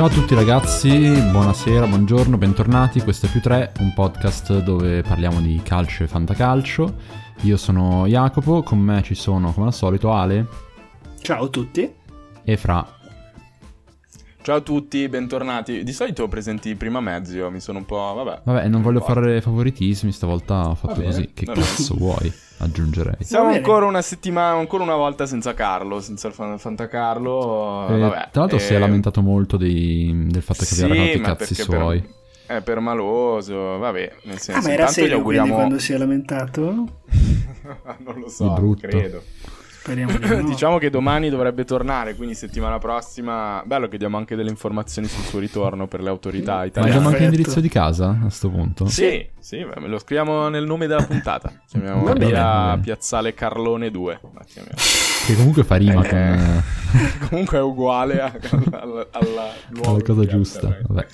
Ciao a tutti ragazzi, buonasera, buongiorno, bentornati. Questo è più 3, un podcast dove parliamo di calcio e fantacalcio. Io sono Jacopo, con me ci sono come al solito Ale Ciao a tutti. e Fra. Ciao a tutti, bentornati. Di solito presenti prima mezzo, mi sono un po'... vabbè. Vabbè, non voglio fare favoritismi, stavolta ho fatto così. Che cazzo vuoi? Aggiungerei. Siamo ancora una settimana, ancora una volta senza Carlo, senza il fan- Fantacarlo. Eh, vabbè. tra l'altro si è Eh, lamentato molto dei- del fatto che sì, aveva raccontato i cazzi perché per- suoi. È permaloso, vabbè, nel senso... Ah, ma era serio auguriamo... quando si è lamentato? non lo Di so, brutto. credo. Speriamo di no. Diciamo che domani dovrebbe tornare, quindi settimana prossima... Bello che diamo anche delle informazioni sul suo ritorno per le autorità Ma italiane. abbiamo anche Perfetto. l'indirizzo di casa a sto punto? Sì, sì, beh, me lo scriviamo nel nome della puntata. Chiamiamo Va bene, via. Piazzale Carlone 2. La chiamiamo. Che comunque fa rima Eh, con Comunque è uguale a- alla, alla, luogo alla cosa giusta. Vabbè.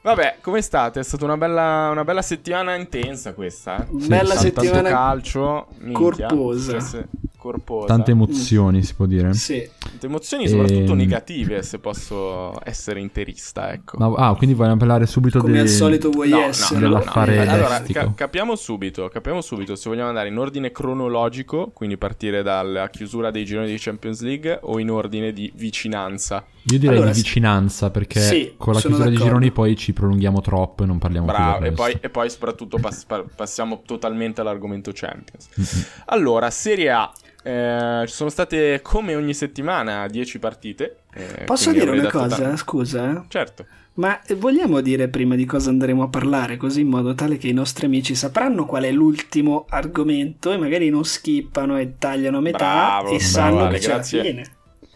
Vabbè, come state? È stata una bella, una bella settimana intensa questa, eh? Bella Sì, Tanto settimana calcio, minchia. corposa. Cioè, se- corposa. Tante emozioni, si può dire. Sì. Tante emozioni, soprattutto Ehm. negative, se posso essere interista, ecco. Ma, ah, quindi vogliamo parlare subito Come dei- al solito vuoi No, essere. no, dell'affare Allora, lestico. ca- capiamo subito, capiamo subito se vogliamo andare in ordine cronologico, quindi partire dalla chiusura dei gironi di Champions League o in ordine di vicinanza. Io direi Allora, di vicinanza perché sì, con la chiusura dei d'accordo. gironi poi ci prolunghiamo troppo e non parliamo Bravo, più e di poi, e poi soprattutto pass- pa- passiamo totalmente all'argomento Champions. Mm-mm. Allora, Serie A. Eh, ci sono state come ogni settimana 10 partite. eh, Posso dire una cosa? tanto. Scusa. eh? Certo. Ma vogliamo dire prima di cosa andremo a parlare, così in modo tale che i nostri amici sapranno qual è l'ultimo argomento e magari non skippano e tagliano a metà Bravo, e bravo, sanno Ale, che c'è la grazie. fine.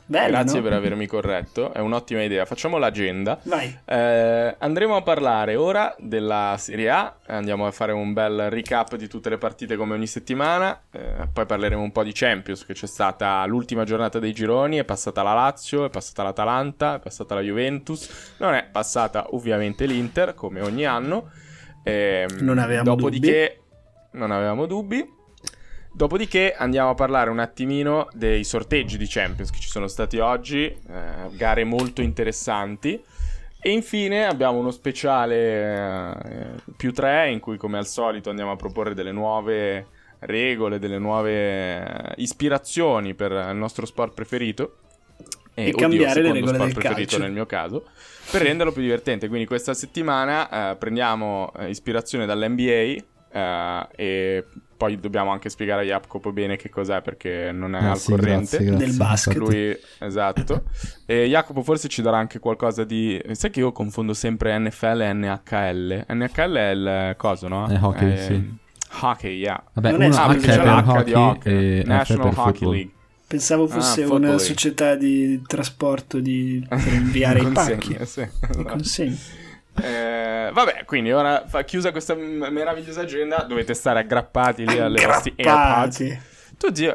Bello, Grazie no? per avermi corretto, è un'ottima idea. Facciamo l'agenda. Eh, andremo a parlare ora della Serie A, andiamo a fare un bel recap di tutte le partite come ogni settimana, eh, poi parleremo un po' di Champions, che c'è stata l'ultima giornata dei gironi, è passata la Lazio, è passata l'Atalanta, è passata la Juventus, non è passata ovviamente l'Inter, come ogni anno. Ehm, Non avevamo dopodiché, non avevamo dubbi. Dopodiché andiamo a parlare un attimino dei sorteggi di Champions che ci sono stati oggi, eh, gare molto interessanti. E infine abbiamo uno speciale eh, più 3 in cui come al solito andiamo a proporre delle nuove regole, delle nuove ispirazioni per il nostro sport preferito. E oddio, cambiare le regole sport del preferito calcio. nel mio caso, per renderlo più divertente. Quindi questa settimana eh, prendiamo eh, ispirazione dall'NBA eh, e poi dobbiamo anche spiegare a Jacopo bene che cos'è perché non è Eh, al sì, corrente. grazie, grazie. Del basket. Lui, esatto. E Jacopo forse ci darà anche qualcosa di... Sai che io confondo sempre NFL e NHL. NHL è il coso, no? È hockey, È- sì. Hockey, yeah. Vabbè, Non è- uno ah, H perché c'è per l'H di hockey hockey. e National per Hockey football. League. Pensavo fosse Ah, una Football. società di trasporto di... per inviare i pacchi. Sì. I consegni. Eh, vabbè, quindi ora fa- chiusa questa meravigliosa agenda, dovete stare aggrappati lì alle vostri AirPods. Tu, zio,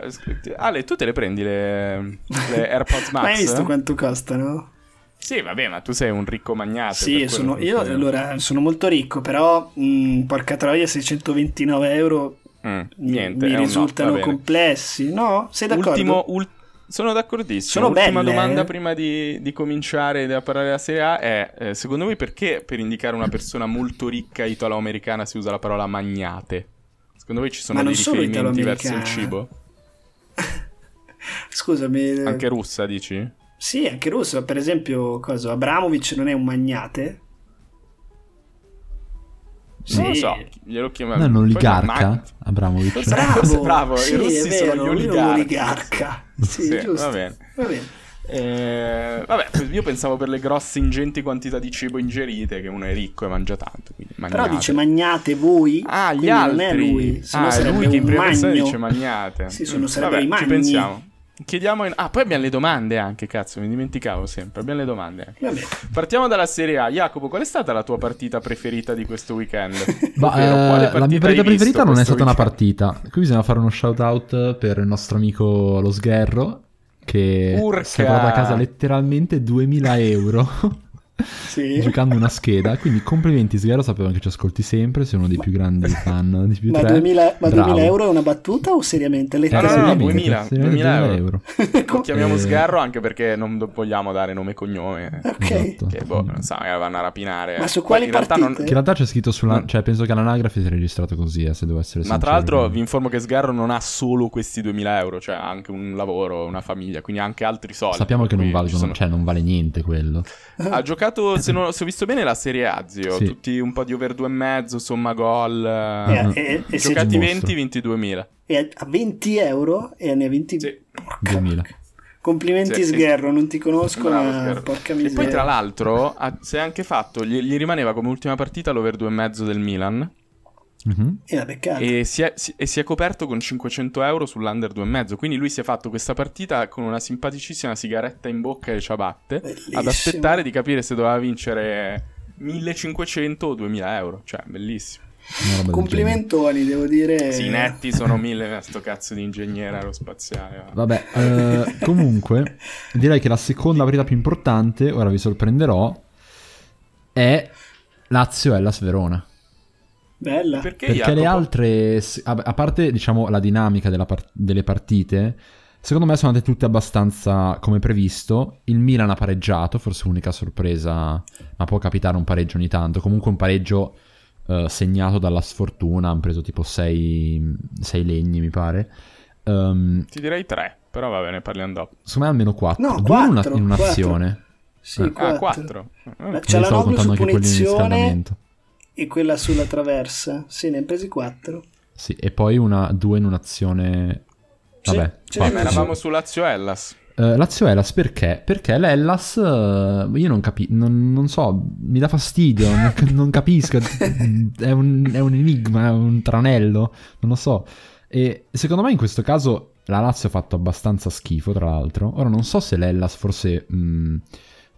Ale, tu te le prendi le, le AirPods Max? Ma hai visto quanto costano? Sì, vabbè, ma tu sei un ricco magnate. Sì, sono, io fai. allora sono molto ricco, però mh, porca troia 629 euro Mm, mi- niente, mi no, risultano bene. complessi. No? Sei d'accordo? Ultimo, ul- sono d'accordissimo. Sono L'ultima belle, domanda eh? prima di, di cominciare a parlare della Serie A è: eh, secondo voi perché per indicare una persona molto ricca italo-americana si usa la parola magnate? Secondo voi ci sono dei riferimenti verso il cibo? Scusami. eh, Anche russa, dici? Sì, anche russo. Per esempio, cosa? Abramovic non è un magnate? Non lo Sì. so, glielo chiamiamo. Non è un oligarca, ma- Abramovic. Forse- Bravo, forse bravo, i sì, russi è sono vero, gli è un oligarchi. oligarca. Sì, Sì, giusto. va bene. Va bene. Eh, vabbè, io pensavo per le grosse ingenti quantità di cibo ingerite che uno è ricco e mangia tanto. Però dice magnate voi. Ah, gli altri. Non è lui. Se ah, lui che in prima persona dice magnate. Sì, sono- Mm, sarebbero vabbè, i Ci magni. pensiamo. Chiediamo in... Ah, poi abbiamo le domande anche, cazzo, mi dimenticavo sempre. Abbiamo le domande anche. Vabbè. Partiamo dalla Serie A. Jacopo, qual è stata la tua partita preferita di questo weekend? Ma, Ovvero, eh, la mia partita preferita non è stata una weekend? partita. Qui bisogna fare uno shout out per il nostro amico Lo Sgherro che Urca! si è portato a casa letteralmente 2000 euro Sì. giocando una scheda. Quindi complimenti Sghero, sapevo che ci ascolti sempre, sei uno dei più grandi fan di più Ma, 3. 2000, ma Bravo. 2000 euro è una battuta o seriamente? No, no, no, seriamente, 2000, seriamente 2000 euro. Lo Com- chiamiamo Eh. sgarro anche perché non vogliamo dare nome e cognome. ok. Esatto. Che boh, non so, magari vanno a rapinare. Ma su quali in realtà partite? Che in realtà c'è scritto sulla... Cioè, penso che all'anagrafe sia registrato così, eh, se devo essere Ma sincero. tra l'altro vi informo che Sgarro non ha solo questi 2000 euro, cioè ha anche un lavoro, una famiglia, quindi anche altri soldi. Sappiamo che non valgono, sono- cioè non vale niente quello. Ha giocato, se, non, se ho visto bene, la Serie A, zio. Sì. Tutti un po' di over 2,5, somma gol. E, eh. e- e se- Giocati mostro. 20, 22.000. e a 20 euro e ne ha 20 Sì. Porca 2000. vacca. complimenti Sì, sì. Sgherro non ti conosco Bravo, ma porca E miseria poi, tra l'altro, ha- si è anche fatto. Gli, gli rimaneva come ultima partita l'over 2,5 del Milan. Mhm. e la beccata E si, è, si- e si è coperto con 500 euro sull'under 2,5. Quindi lui si è fatto questa partita con una simpaticissima sigaretta in bocca e ciabatte. Bellissimo. Ad aspettare di capire se doveva vincere 1500 o 2000 euro. Cioè, bellissimo. Complimentoni devo dire Sì, i netti sono 1000. Sto cazzo di ingegnere aerospaziale. va. Vabbè, eh, comunque, direi che la seconda partita più importante, ora vi sorprenderò, è Lazio-Hellas Verona. Bella Perché, Perché le altre, a parte diciamo la dinamica della par- delle partite, secondo me sono andate tutte abbastanza come previsto. Il Milan ha pareggiato, forse unica sorpresa, ma può capitare un pareggio ogni tanto. Comunque un pareggio eh, segnato dalla sfortuna, hanno preso tipo 6 legni mi pare. Ehm, Ti direi 3. Però va bene, parliamo dopo. secondo me almeno 4. No, Due in, una- quattro, in un'azione. sì, Ah, Ah, quattro. 4. Ma Io c'è la contando su anche quelli in punizione riscaldamento. E quella sulla traversa sì ne ha presi quattro Sì, e poi una, due in un'azione... Vabbè, sì, ma eravamo su Lazio Hellas. Eh, Lazio Hellas perché? Perché l'Hellas, eh, io non capisco, non, non so, mi dà fastidio, non, non capisco, è un, è un enigma, è un tranello, non lo so. E secondo me in questo caso la Lazio ha fatto abbastanza schifo, tra l'altro. Ora non so se l'Hellas forse... mh,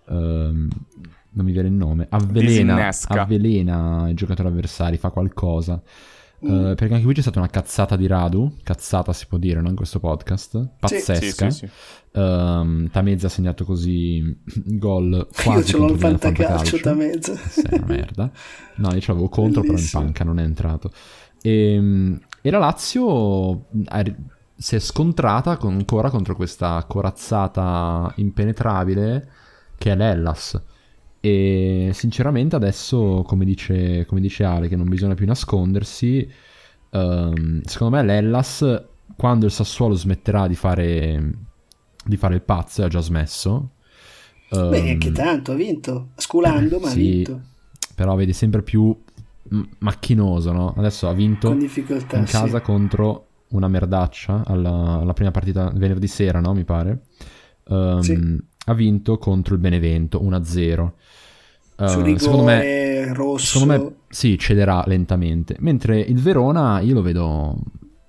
ehm, non mi viene il nome, avvelena, avvelena i giocatori avversari, fa qualcosa. Mm. Eh, perché anche qui c'è stata una cazzata di Radu, cazzata si può dire no, in questo podcast, pazzesca. Sì, sì, sì. Ehm, Tamezza ha segnato così gol io quasi ce l'ho il fantacalcio Fantacalcio. da mezzo Sì, è una merda. No, io ce l'avevo contro, però in Bellissimo. panca non è entrato. E, e la Lazio ha- si è scontrata con- ancora contro questa corazzata impenetrabile che è l'Hellas. E sinceramente adesso, come dice, come dice Ale, che non bisogna più nascondersi, ehm, secondo me l'Hellas, quando il Sassuolo smetterà di fare, di fare il pazzo, e ha già smesso. beh ehm, che tanto ha vinto sculando ma ha sì, vinto però vedi sempre più macchinoso, no? Adesso ha vinto in sì. casa contro una merdaccia alla, alla prima partita venerdì sera, no? Mi pare. Ehm, Sì. Ha vinto contro il Benevento 1-0. Eh, su rigore secondo me, rosso secondo me sì, cederà lentamente. Mentre il Verona io lo vedo,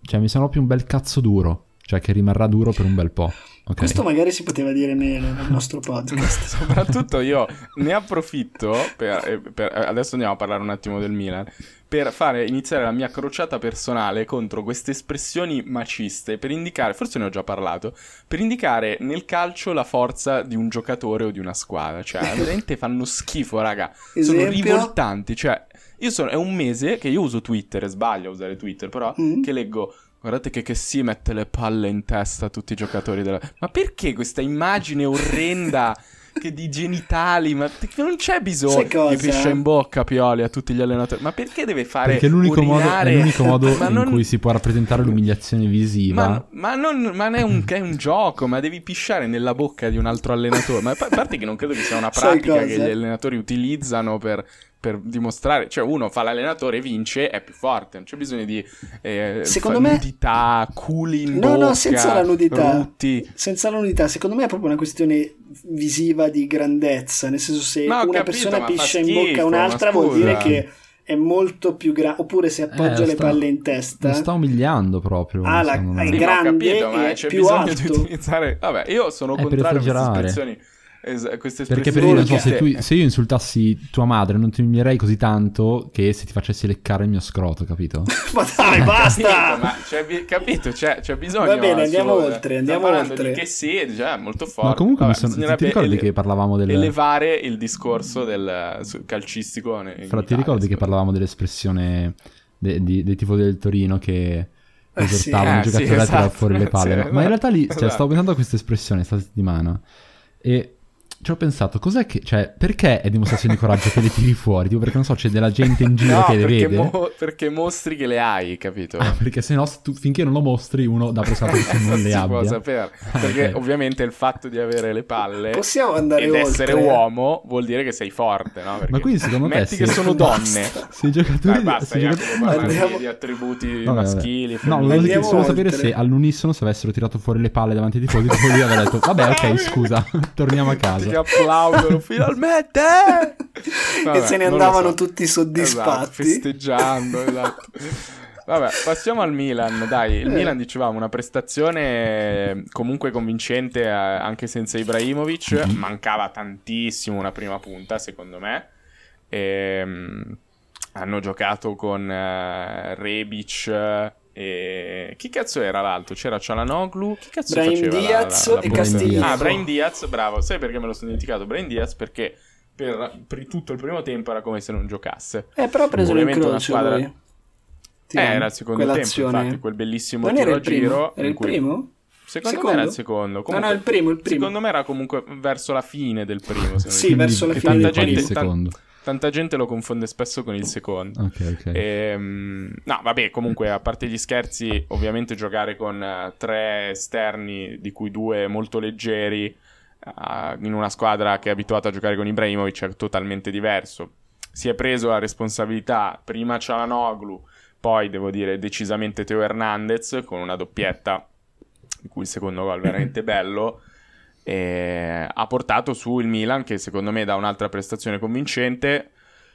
cioè mi sembra più un bel cazzo duro, cioè che rimarrà duro per un bel po'. ok? questo magari si poteva dire meno nel nostro podcast Soprattutto io ne approfitto per, eh, per- eh, adesso andiamo a parlare un attimo del Milan per fare iniziare la mia crociata personale contro queste espressioni maciste per indicare, forse ne ho già parlato, per indicare nel calcio la forza di un giocatore o di una squadra, cioè veramente fanno schifo, raga. Sono Esempio? rivoltanti, cioè io sono è un mese che io uso Twitter, sbaglio a usare Twitter, però Mm. che leggo Guardate che, che si mette le palle in testa a tutti i giocatori della... Ma perché questa immagine orrenda che di genitali? Ma non c'è bisogno di piscia in bocca Pioli a tutti gli allenatori. Ma perché deve fare Perché l'unico modo, è l'unico modo in non- cui si può rappresentare l'umiliazione visiva. Ma, ma non, ma non è, un, è un gioco, ma devi pisciare nella bocca di un altro allenatore. Ma a parte che non credo che sia una pratica che gli allenatori utilizzano per, per dimostrare. Cioè, uno fa l'allenatore e vince, è più forte. Non c'è bisogno di eh, Secondo me- nudità, culi in No, no, bocca, senza la nudità. rutti. senza la nudità secondo me è proprio una questione visiva di grandezza nel senso se ho una capito, persona piscia in bocca a un'altra vuol dire che è molto più grande oppure se appoggia Eh, le sta- palle in testa sta umiliando proprio. Ah, la- è Sì, ma ho grande capito, ma e c'è più bisogno alto. di utilizzare. Vabbè, io sono È contrario a queste esagerare. Espressioni. Es- queste Perché per dire, non so, se, tu- se io insultassi tua madre non ti umilierei così tanto che se ti facessi leccare il mio scroto, capito? Ma dai, basta! Capito, ma c'è, capito, c'è, c'è bisogno. Va bene, andiamo assolutamente. oltre, andiamo oltre. Che sì, già, molto forte. Ma comunque mi Vabbè, sono- ti, ti ricordi ele- che parlavamo del... elevare il discorso del calcistico. ne- in Fra, ti Italia, ricordi che parlavamo dell'espressione de- di- dei tifosi del Torino che Eh, sì. Eh, i sì, giocatori a tirare esatto. fuori le palle? Sì, Ma- Ma in realtà lì, cioè, esatto. stavo pensando a questa espressione questa settimana e ci ho pensato, cos'è che, cioè, perché è dimostrazione di coraggio che le tiri fuori? Tipo, perché non so, c'è della gente in giro No, che le vede? mo- perché mostri che le hai, capito? Ah, perché se no, tu- finché non lo mostri, uno dà per scontato che non si le può abbia. sapere. Ah, Perché ok. ovviamente il fatto di avere le palle Possiamo andare ed oltre. essere uomo vuol dire che sei forte, no? Perché Ma quindi secondo te metti che sono donne. Se i giocatori... Dai, basta, se giocatori- Andiamo- di attributi Vabbè, vabbè. maschili. No, volevo solo sapere se all'unisono se avessero tirato fuori le palle davanti ai tifosi, tipo lì avrei detto, vabbè, ok, scusa, torniamo a Tutti casa. applaudono finalmente. Vabbè, e se ne andavano so. tutti Esatto, soddisfatti. festeggiando, esatto. Vabbè, passiamo al Milan. Dai, il Eh. Milan dicevamo una prestazione comunque convincente eh, anche senza Ibrahimovic. Mhm. Mancava tantissimo una prima punta, secondo me. Ehm, hanno giocato con eh, Rebic eh, e chi cazzo era l'altro? C'era Cialanoglu, chi cazzo Brahim faceva la- Diaz la- la e punta? Castiglieco. Ah, Brahim Diaz, bravo. Sai perché me lo sono dimenticato? Brahim Diaz perché per, per tutto il primo tempo era come se non giocasse. Eh, però ha preso Ovviamente una l'incrocio squadra- lui. Eh, era il secondo tempo, infatti, quel bellissimo Non tiro a giro. Era il cui- primo? Secondo Secondo? me era il secondo. No, Comunque, no, il primo, il primo. Secondo me era comunque verso la fine del primo. Sì, verso la fine tanta del gente, primo. secondo. Tanta gente lo confonde spesso con il secondo. Ok, ok. Ehm, no, vabbè, comunque, a parte gli scherzi, ovviamente giocare con eh, tre esterni, di cui due molto leggeri, eh, in una squadra che è abituata a giocare con Ibrahimovic è totalmente diverso. Si è preso la responsabilità, prima Cialanoglu, poi devo dire decisamente Teo Hernandez, con una doppietta, di cui il secondo gol veramente bello, e ha portato su il Milan che secondo me dà un'altra prestazione convincente.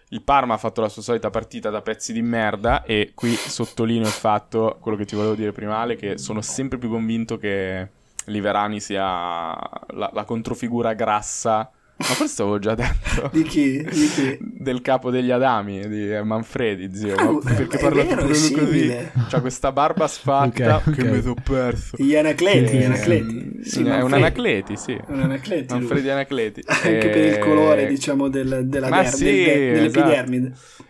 Il Parma ha fatto la sua solita partita da pezzi di merda e qui sottolineo il fatto, quello che ti volevo dire prima Ale, che sono sempre più convinto che Liverani sia la, la controfigura grassa, ma questo avevo già detto, Di chi? Di chi? del capo degli Adami, di Manfredi, zio, Ah, perché parla proprio lui così, c'ha questa barba sfatta Ok, ok. che mi sono perso. Gli Anacleti, gli Eh, Anacleti. Sì, è un. Anacleti, sì. Un Anacleti. lui. Manfredi Anacleti. Anche per il Eh, colore, diciamo, del, della ma der- sì, del- del- esatto. dell'epidermide.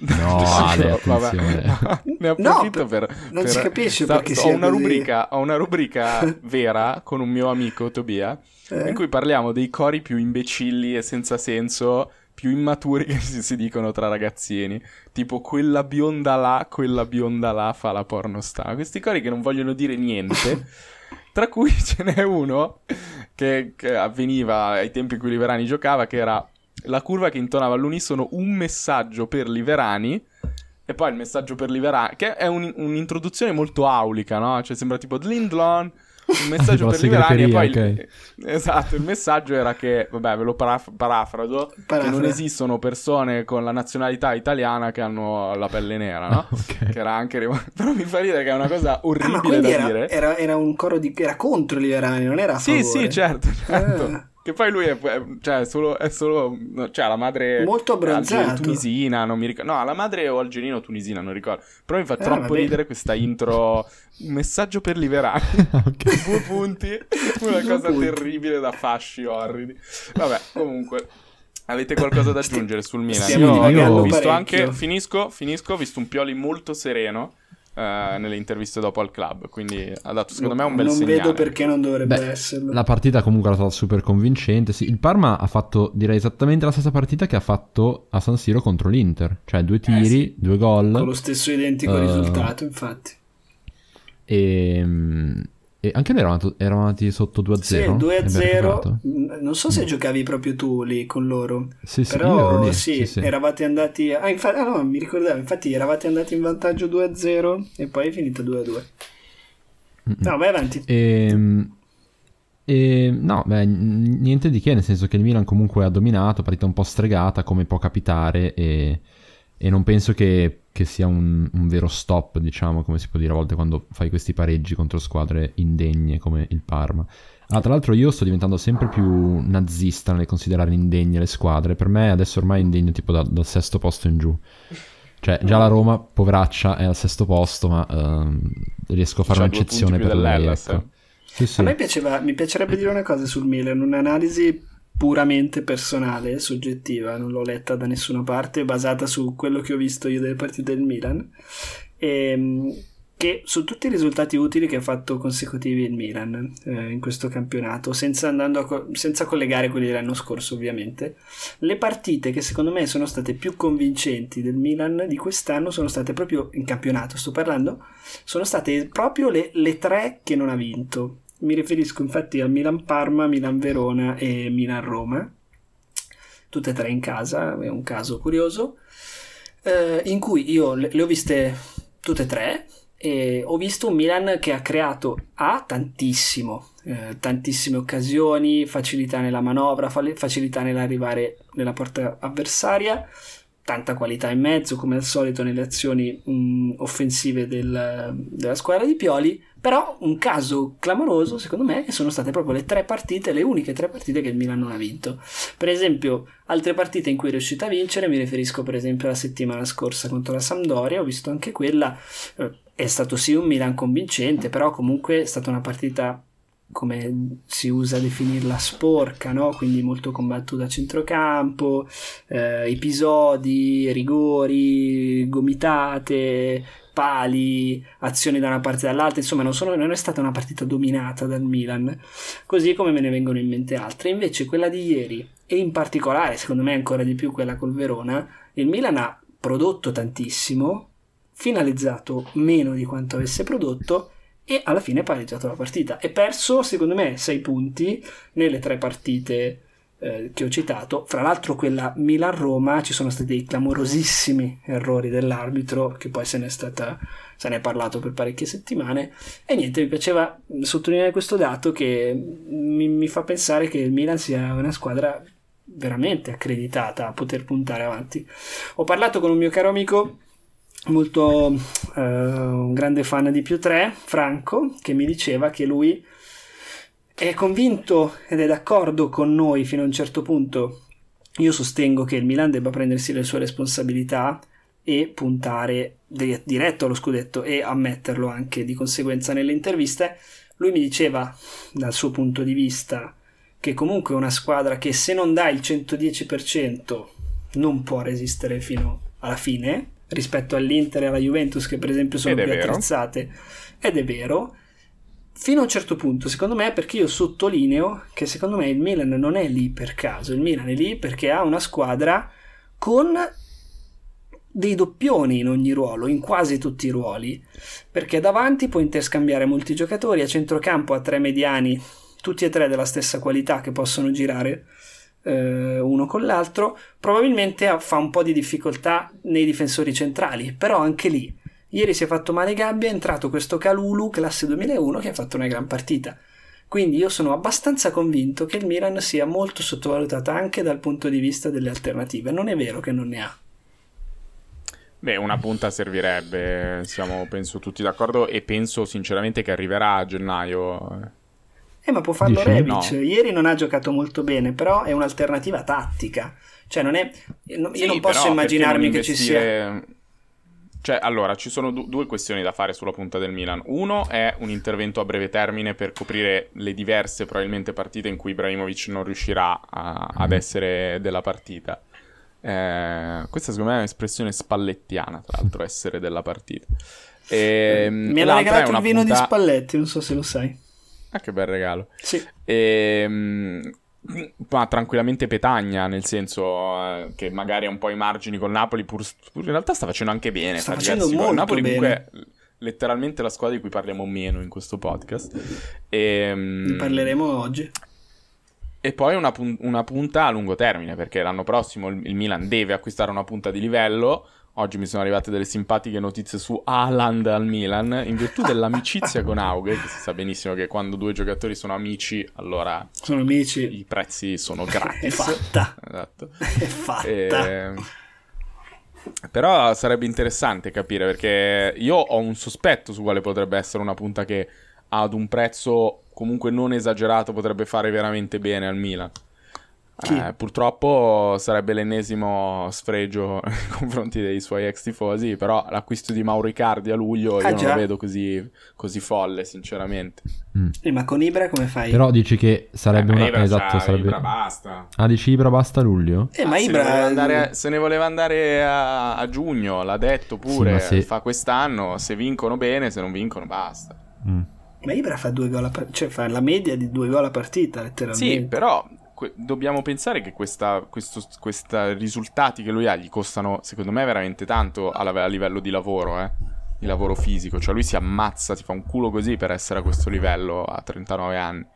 No, Ale, Vabbè. ne approfitto No, per, non per- si capisce sta- perché ho una rubrica ho una rubrica vera con un mio amico Tobia Eh? in cui parliamo dei cori più imbecilli e senza senso più immaturi che si, si dicono tra ragazzini tipo quella bionda là quella bionda là fa la pornostar questi cori che non vogliono dire niente tra cui ce n'è uno che, che avveniva ai tempi in cui Liverani giocava che era la curva che intonava all'unisono un messaggio per Liverani e poi il messaggio per Liverani, che è un- un'introduzione molto aulica, no? Cioè sembra tipo Dlindlon, un messaggio per la Liverani e poi... il- Esatto, il messaggio era che, vabbè, ve lo paraf- parafraso, che Parafra. non esistono persone con la nazionalità italiana che hanno la pelle nera, no? Ok. Che era anche... Però mi fa ridere che è una cosa Ah, ma orribile quindi da era, dire. era, era un coro di... era contro Liverani, non era a Sì, favore. sì, certo, certo. Ah. Che poi lui è, è- cioè, solo, è solo, cioè, la madre Molto abbronzato. alge- tunisina, non mi ricordo. No, la madre o algerino o tunisina, non ricordo. Però mi fa Ah, troppo vabbè. ridere questa intro. Un messaggio per Liverani. Ok. Due punti. Una cosa punti. terribile da fasci orridi. Vabbè, comunque. Avete qualcosa da aggiungere sul Milan? stiamo Io divagando ho visto parecchio. anche, finisco, finisco, ho visto un Pioli molto sereno eh, nelle interviste dopo al club, quindi ha dato secondo me un bel non segnale. vedo perché non dovrebbe Beh, esserlo. La partita comunque era stata super convincente. Sì, il Parma ha fatto, direi, esattamente la stessa partita che ha fatto a San Siro contro l'Inter. Cioè, due tiri, sì. due gol. Con lo stesso identico Eh, risultato, infatti. E, e anche noi eravamo, eravamo andati sotto 2-0. Sì, abbiamo 2-0. recuperato. Mm, Non so se giocavi proprio tu lì con loro. Sì, sì, Però lì, sì, sì, sì. eravate andati. Ah, infatti, ah, no, mi ricordavo. Infatti, eravate andati in vantaggio 2-0 e poi è finita 2-2. Mm-mm. No, vai avanti. E, e- no, beh, niente di che, nel senso che il Milan comunque ha dominato, partita un po' stregata, come può capitare, e, E non penso che, che sia un, un, vero stop, diciamo, come si può dire a volte quando fai questi pareggi contro squadre indegne come il Parma. Ah, tra l'altro io sto diventando sempre più nazista nel considerare indegne le squadre. Per me adesso ormai è indegno tipo da, dal sesto posto in giù. Cioè, già la Roma, poveraccia, è al sesto posto, ma uh, riesco a fare un'eccezione per lei. Ecco. Sì, sì. A me piaceva, mi piacerebbe dire una cosa sul Milan, un'analisi puramente personale, soggettiva, non l'ho letta da nessuna parte, basata su quello che ho visto io delle partite del Milan. E, ehm, che su tutti i risultati utili che ha fatto consecutivi il Milan eh, in questo campionato, senza, co- senza, collegare quelli dell'anno scorso ovviamente, le partite che secondo me sono state più convincenti del Milan di quest'anno sono state proprio in campionato, sto parlando, sono state proprio le, le tre che non ha vinto. Mi riferisco infatti a Milan-Parma, Milan-Verona e Milan-Roma, tutte e tre in casa, è un caso curioso, eh, in cui io le, le ho viste tutte e tre, e ho visto un Milan che ha creato A tantissimo, eh, tantissime occasioni, facilità nella manovra, facilità nell'arrivare nella porta avversaria, tanta qualità in mezzo come al solito nelle azioni mh, offensive del, della squadra di Pioli, però un caso clamoroso secondo me sono state proprio le tre partite, le uniche tre partite che il Milan non ha vinto. Per esempio altre partite in cui è riuscita a vincere, mi riferisco per esempio alla settimana scorsa contro la Sampdoria, ho visto anche quella, eh, è stato sì un Milan convincente, però comunque è stata una partita come si usa definirla sporca, no? quindi molto combattuta a centrocampo, eh, episodi, rigori, gomitate, pali, azioni da una parte e dall'altra, insomma non, sono, non, è stata una partita dominata dal Milan, così come me ne vengono in mente altre. Invece quella di ieri, e in particolare secondo me ancora di più quella col Verona, il Milan ha prodotto tantissimo, finalizzato meno di quanto avesse prodotto e alla fine ha pareggiato la partita. E perso secondo me 6 punti nelle tre partite eh, che ho citato. Fra l'altro quella Milan-Roma ci sono stati dei clamorosissimi errori dell'arbitro che poi se ne è stata se ne è parlato per parecchie settimane. E niente mi piaceva sottolineare questo dato che mi, mi fa pensare che il Milan sia una squadra veramente accreditata a poter puntare avanti. Ho parlato con un mio caro amico molto eh, un grande fan di più 3, Franco, che mi diceva che lui è convinto ed è d'accordo con noi fino a un certo punto. Io sostengo che il Milan debba prendersi le sue responsabilità e puntare diretto allo scudetto e ammetterlo anche di conseguenza nelle interviste. Lui mi diceva, dal suo punto di vista, che comunque è una squadra che se non dà il 110% non può resistere fino alla fine rispetto all'Inter e alla Juventus che per esempio sono più attrezzate. Ed è vero. Fino a un certo punto secondo me perché io sottolineo che secondo me il Milan non è lì per caso. Il Milan è lì perché ha una squadra con dei doppioni in ogni ruolo, in quasi tutti i ruoli, perché davanti può interscambiare molti giocatori, a centrocampo ha tre mediani, tutti e tre della stessa qualità che possono girare eh, uno con l'altro, probabilmente fa un po' di difficoltà nei difensori centrali, però anche lì ieri si è fatto male Gabbia, è entrato questo Calulu classe 2001 che ha fatto una gran partita. Quindi io sono abbastanza convinto che il Milan sia molto sottovalutata anche dal punto di vista delle alternative. Non è vero che non ne ha. Beh, una punta servirebbe, siamo penso tutti d'accordo e penso sinceramente che arriverà a gennaio eh, ma può farlo Dici? Rebic. No. Ieri non ha giocato molto bene, però è un'alternativa tattica. Cioè, non è. Io sì, non posso immaginarmi che ci sia. Cioè, allora, ci sono du- due questioni da fare sulla punta del Milan. Uno è un intervento a breve termine per coprire le diverse, probabilmente, partite in cui Ibrahimovic non riuscirà a- ad essere della partita. Eh, questa secondo me è un'espressione spallettiana, tra l'altro, essere della partita. E, ehm, Mi hanno regalato il vino punta... di Spalletti, non so se lo sai. Ah, che bel regalo. Sì. E, ehm, ma tranquillamente Petagna, nel senso eh, che magari ha un po' i margini con Napoli, pur, pur, in realtà sta facendo anche bene. Sta facendo molto Napoli bene. comunque letteralmente la squadra di cui parliamo meno in questo podcast. E, ehm, ne parleremo oggi. E poi una, una, punta a lungo termine, perché l'anno prossimo il, il Milan deve acquistare una punta di livello Oggi mi sono arrivate delle simpatiche notizie su Haaland al Milan, in virtù dell'amicizia con Auge, che si sa benissimo che quando due giocatori sono amici, allora sono amici. i prezzi sono gratis. È fatta. Esatto. È fatta. E... Però sarebbe interessante capire perché io ho un sospetto su quale potrebbe essere una punta che ad un prezzo comunque non esagerato potrebbe fare veramente bene al Milan. Eh, purtroppo sarebbe l'ennesimo sfregio nei confronti dei suoi ex tifosi, però l'acquisto di Mauro Icardi a luglio Ah, io non già. lo vedo così, così folle, sinceramente. Eh, ma con Ibra come fai? Però dici che sarebbe Eh, una... Ibra esatto, sarebbe... Ibra basta. Ah, dici Ibra basta a luglio? Eh, ma Ah, se, ne voleva Ibra... andare, se ne voleva andare a, a giugno, l'ha detto pure, Sì, se- fa quest'anno, se vincono bene, se non vincono basta. Mm. Ma Ibra fa due gol a partita, cioè fa la media di due gol a partita, letteralmente. Sì, però que- dobbiamo pensare che questa risultati che lui ha gli costano, secondo me, veramente tanto a, a livello di lavoro, eh? Di lavoro fisico. Cioè lui si ammazza, si fa un culo così per essere a questo livello a 39 anni.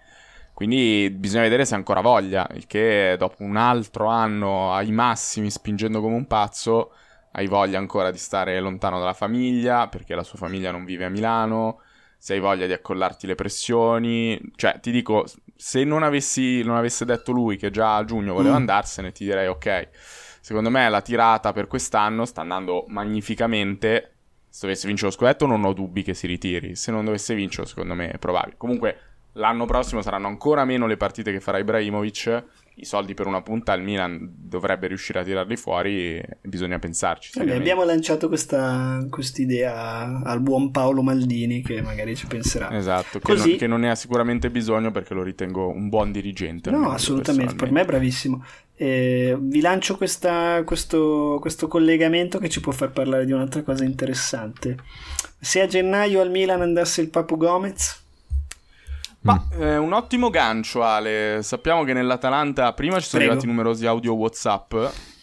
Quindi bisogna vedere se ha ancora voglia, il che dopo un altro anno ai massimi spingendo come un pazzo, hai voglia ancora di stare lontano dalla famiglia, perché la sua famiglia non vive a Milano, se hai voglia di accollarti le pressioni, cioè ti dico, se non, avessi, non avesse detto lui che già a giugno voleva Mm. andarsene, ti direi ok, secondo me la tirata per quest'anno sta andando magnificamente, se dovesse vincere lo scudetto non ho dubbi che si ritiri, se non dovesse vincere secondo me è probabile. Comunque l'anno prossimo saranno ancora meno le partite che farà Ibrahimovic, i soldi per una punta il Milan dovrebbe riuscire a tirarli fuori bisogna pensarci. Vabbè, abbiamo lanciato questa idea al buon Paolo Maldini che magari ci penserà. Esatto, che, Così- non, che non ne ha sicuramente bisogno perché lo ritengo un buon dirigente. No, assolutamente, per me è bravissimo. Eh, vi lancio questa- questo, questo collegamento che ci può far parlare di un'altra cosa interessante. Se a gennaio al Milan andasse il Papu Gomez, Ma eh, un ottimo gancio, Ale. Sappiamo che nell'Atalanta prima ci sono Prego. arrivati numerosi audio WhatsApp.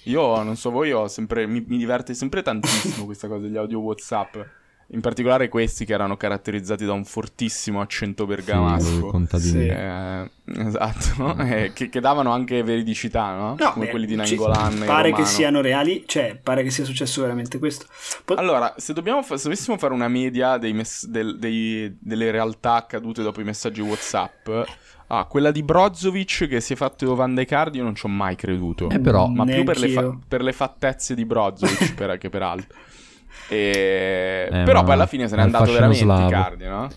Io non so voi, ho sempre, mi, mi diverte sempre tantissimo questa cosa degli audio WhatsApp. In particolare questi che erano caratterizzati da un fortissimo accento Sì, bergamasco. contadini. Sì. Eh, esatto, eh, che, che davano anche veridicità, no? No, Come beh, quelli di ci- Nangolan. e pare che siano reali, cioè pare che sia successo veramente questo. Po- Allora, se, dobbiamo fa- se dovessimo fare una media dei mess- del- dei- delle realtà accadute dopo i messaggi WhatsApp, ah, quella di Brozovic che si è fatto Van de Card, io non ci ho mai creduto. Eh, però- Ma più per le, fa- per le fattezze di Brozovic per, che per altro. E... Eh, Però ma- poi alla fine se n'è andato veramente slavo. Icardi, no?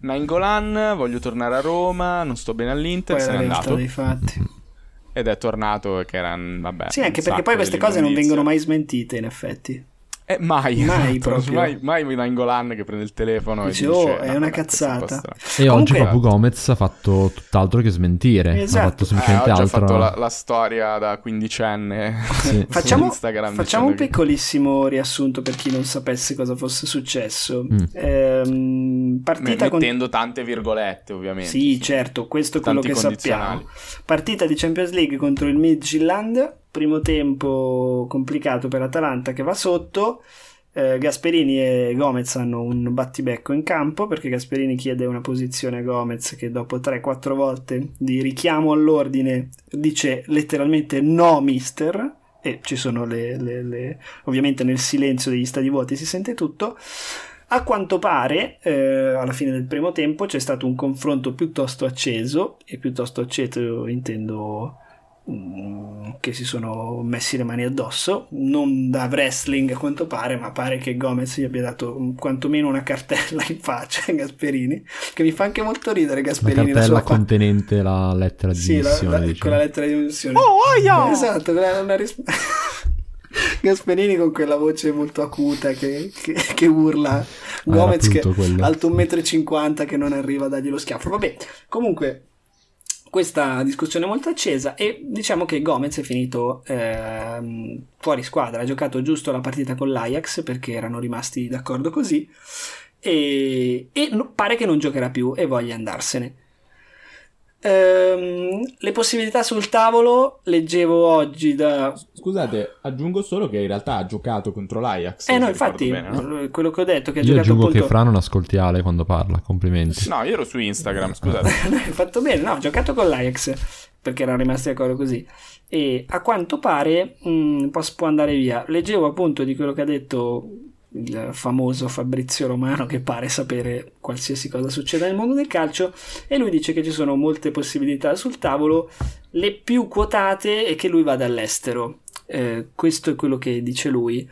Nainggolan, voglio tornare a Roma, non sto bene all'Inter, poi se n'è andato. dei fatti. Ed è tornato che era, vabbè... Sì, anche perché poi queste cose non vengono mai smentite, in effetti. Eh, mai, Mai esatto, proprio. mai, mai Nainggolan che prende il telefono Dice, e "Oh, dice è "No, una vabbè, questo è un po' cazzata." strano." E oggi Comunque- Papu Gomez ha fatto tutt'altro che smentire. Esatto. Ha fatto Eh, semplicemente ha altro. fatto la, la storia da quindicenne Sì. su Facciamo, Instagram facciamo un che- piccolissimo riassunto per chi non sapesse cosa fosse successo. Mm. Ehm, partita Me- con... mettendo tante virgolette ovviamente Sì, certo, questo è quello Tanti che sappiamo. Partita di Champions League contro il Midtjylland, primo tempo complicato per Atalanta che va sotto. Eh, Gasperini e Gomez hanno un battibecco in campo perché Gasperini chiede una posizione a Gomez che dopo 3-4 volte di richiamo all'ordine dice letteralmente no mister e ci sono le, le- le- ovviamente nel silenzio degli stadi vuoti si sente tutto a quanto pare, eh, alla fine del primo tempo c'è stato un confronto piuttosto acceso, e piuttosto acceso intendo che si sono messi le mani addosso, non da wrestling a quanto pare, ma pare che Gomez gli abbia dato mm, quantomeno una cartella in faccia a Gasperini, che mi fa anche molto ridere Una Gasperini. la cartella sua qua- contenente la lettera di sì, la, dimissione. la- diciamo. quella lettera di dimissioni. Oh, aia! Esatto, una ris- Gasperini con quella voce molto acuta che, che- che urla. era Gomez che quello. alto 1,50 m che non arriva a dargli lo schiaffo. Vabbè, comunque questa discussione molto accesa e diciamo che Gomez è finito ehm, fuori squadra, ha giocato giusto la partita con l'Ajax perché erano rimasti d'accordo così e, e pare che non giocherà più e voglia andarsene. Ehm, le possibilità sul tavolo leggevo oggi da Scusate, aggiungo solo che in realtà ha giocato contro l'Ajax. Eh no, infatti, bene, no? quello che ho detto che ha Io giocato aggiungo appunto che Fra non ascolti Ale quando parla. Complimenti. no io ero su Instagram scusate No, hai fatto bene, no, ho giocato con l'Ajax perché erano rimasti d'accordo così. E a quanto pare mh, può, può andare via. Leggevo appunto di quello che ha detto il famoso Fabrizio Romano, che pare sapere qualsiasi cosa succeda nel mondo del calcio, e lui dice che ci sono molte possibilità sul tavolo. Le più quotate è che lui vada all'estero. Eh, questo è quello che dice lui.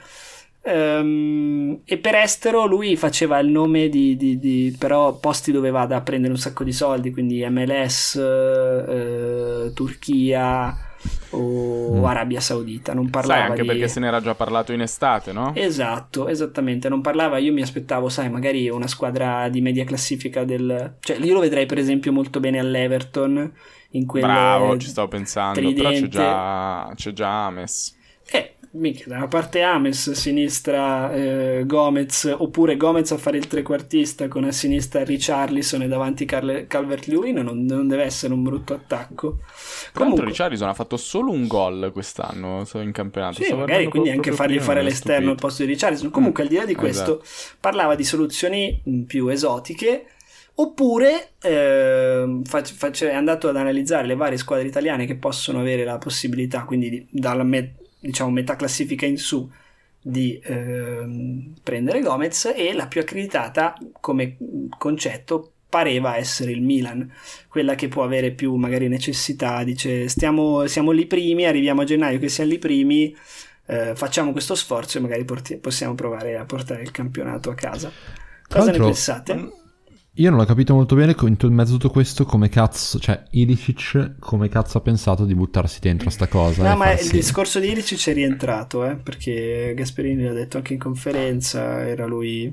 Ehm, e per estero lui faceva il nome di, di, di, però posti dove vada a prendere un sacco di soldi, quindi MLS, eh, Turchia o Mm. Arabia Saudita. Non Sai, parlava anche di... perché se ne era già parlato in estate, no? Esatto, esattamente. Non parlava, io mi aspettavo, sai, magari una squadra di media classifica del... Cioè, io lo vedrei per esempio molto bene all'Everton, in quelle... Bravo, ci stavo pensando, però c'è tridente. già, c'è già Ames. Eh, mica, da una parte Ames, a sinistra eh, Gomez, oppure Gomez a fare il trequartista con a sinistra Richarlison e davanti Carle- Calvert-Lewin, non, non deve essere un brutto attacco. Tra Comunque, Richarlison ha fatto solo un gol quest'anno in campionato. Sì, magari quindi anche fargli fare l'esterno al posto di Richarlison. Comunque, Mm, al di là di questo, esatto. parlava di soluzioni più esotiche. Oppure ehm, fac- fac- è andato ad analizzare le varie squadre italiane che possono avere la possibilità, quindi di- dalla me- diciamo, metà classifica in su, di ehm, prendere Gomez e la più accreditata come concetto pareva essere il Milan, quella che può avere più magari necessità, dice stiamo, siamo lì primi, arriviamo a gennaio che siamo lì primi, eh, facciamo questo sforzo e magari porti- possiamo provare a portare il campionato a casa. Cosa ne pensate? Io non ho capito molto bene in mezzo a tutto questo come cazzo, cioè Ilicic come cazzo ha pensato di buttarsi dentro sta cosa. No, ma farsi- il discorso di Ilicic è rientrato, eh, perché Gasperini l'ha detto anche in conferenza, era lui...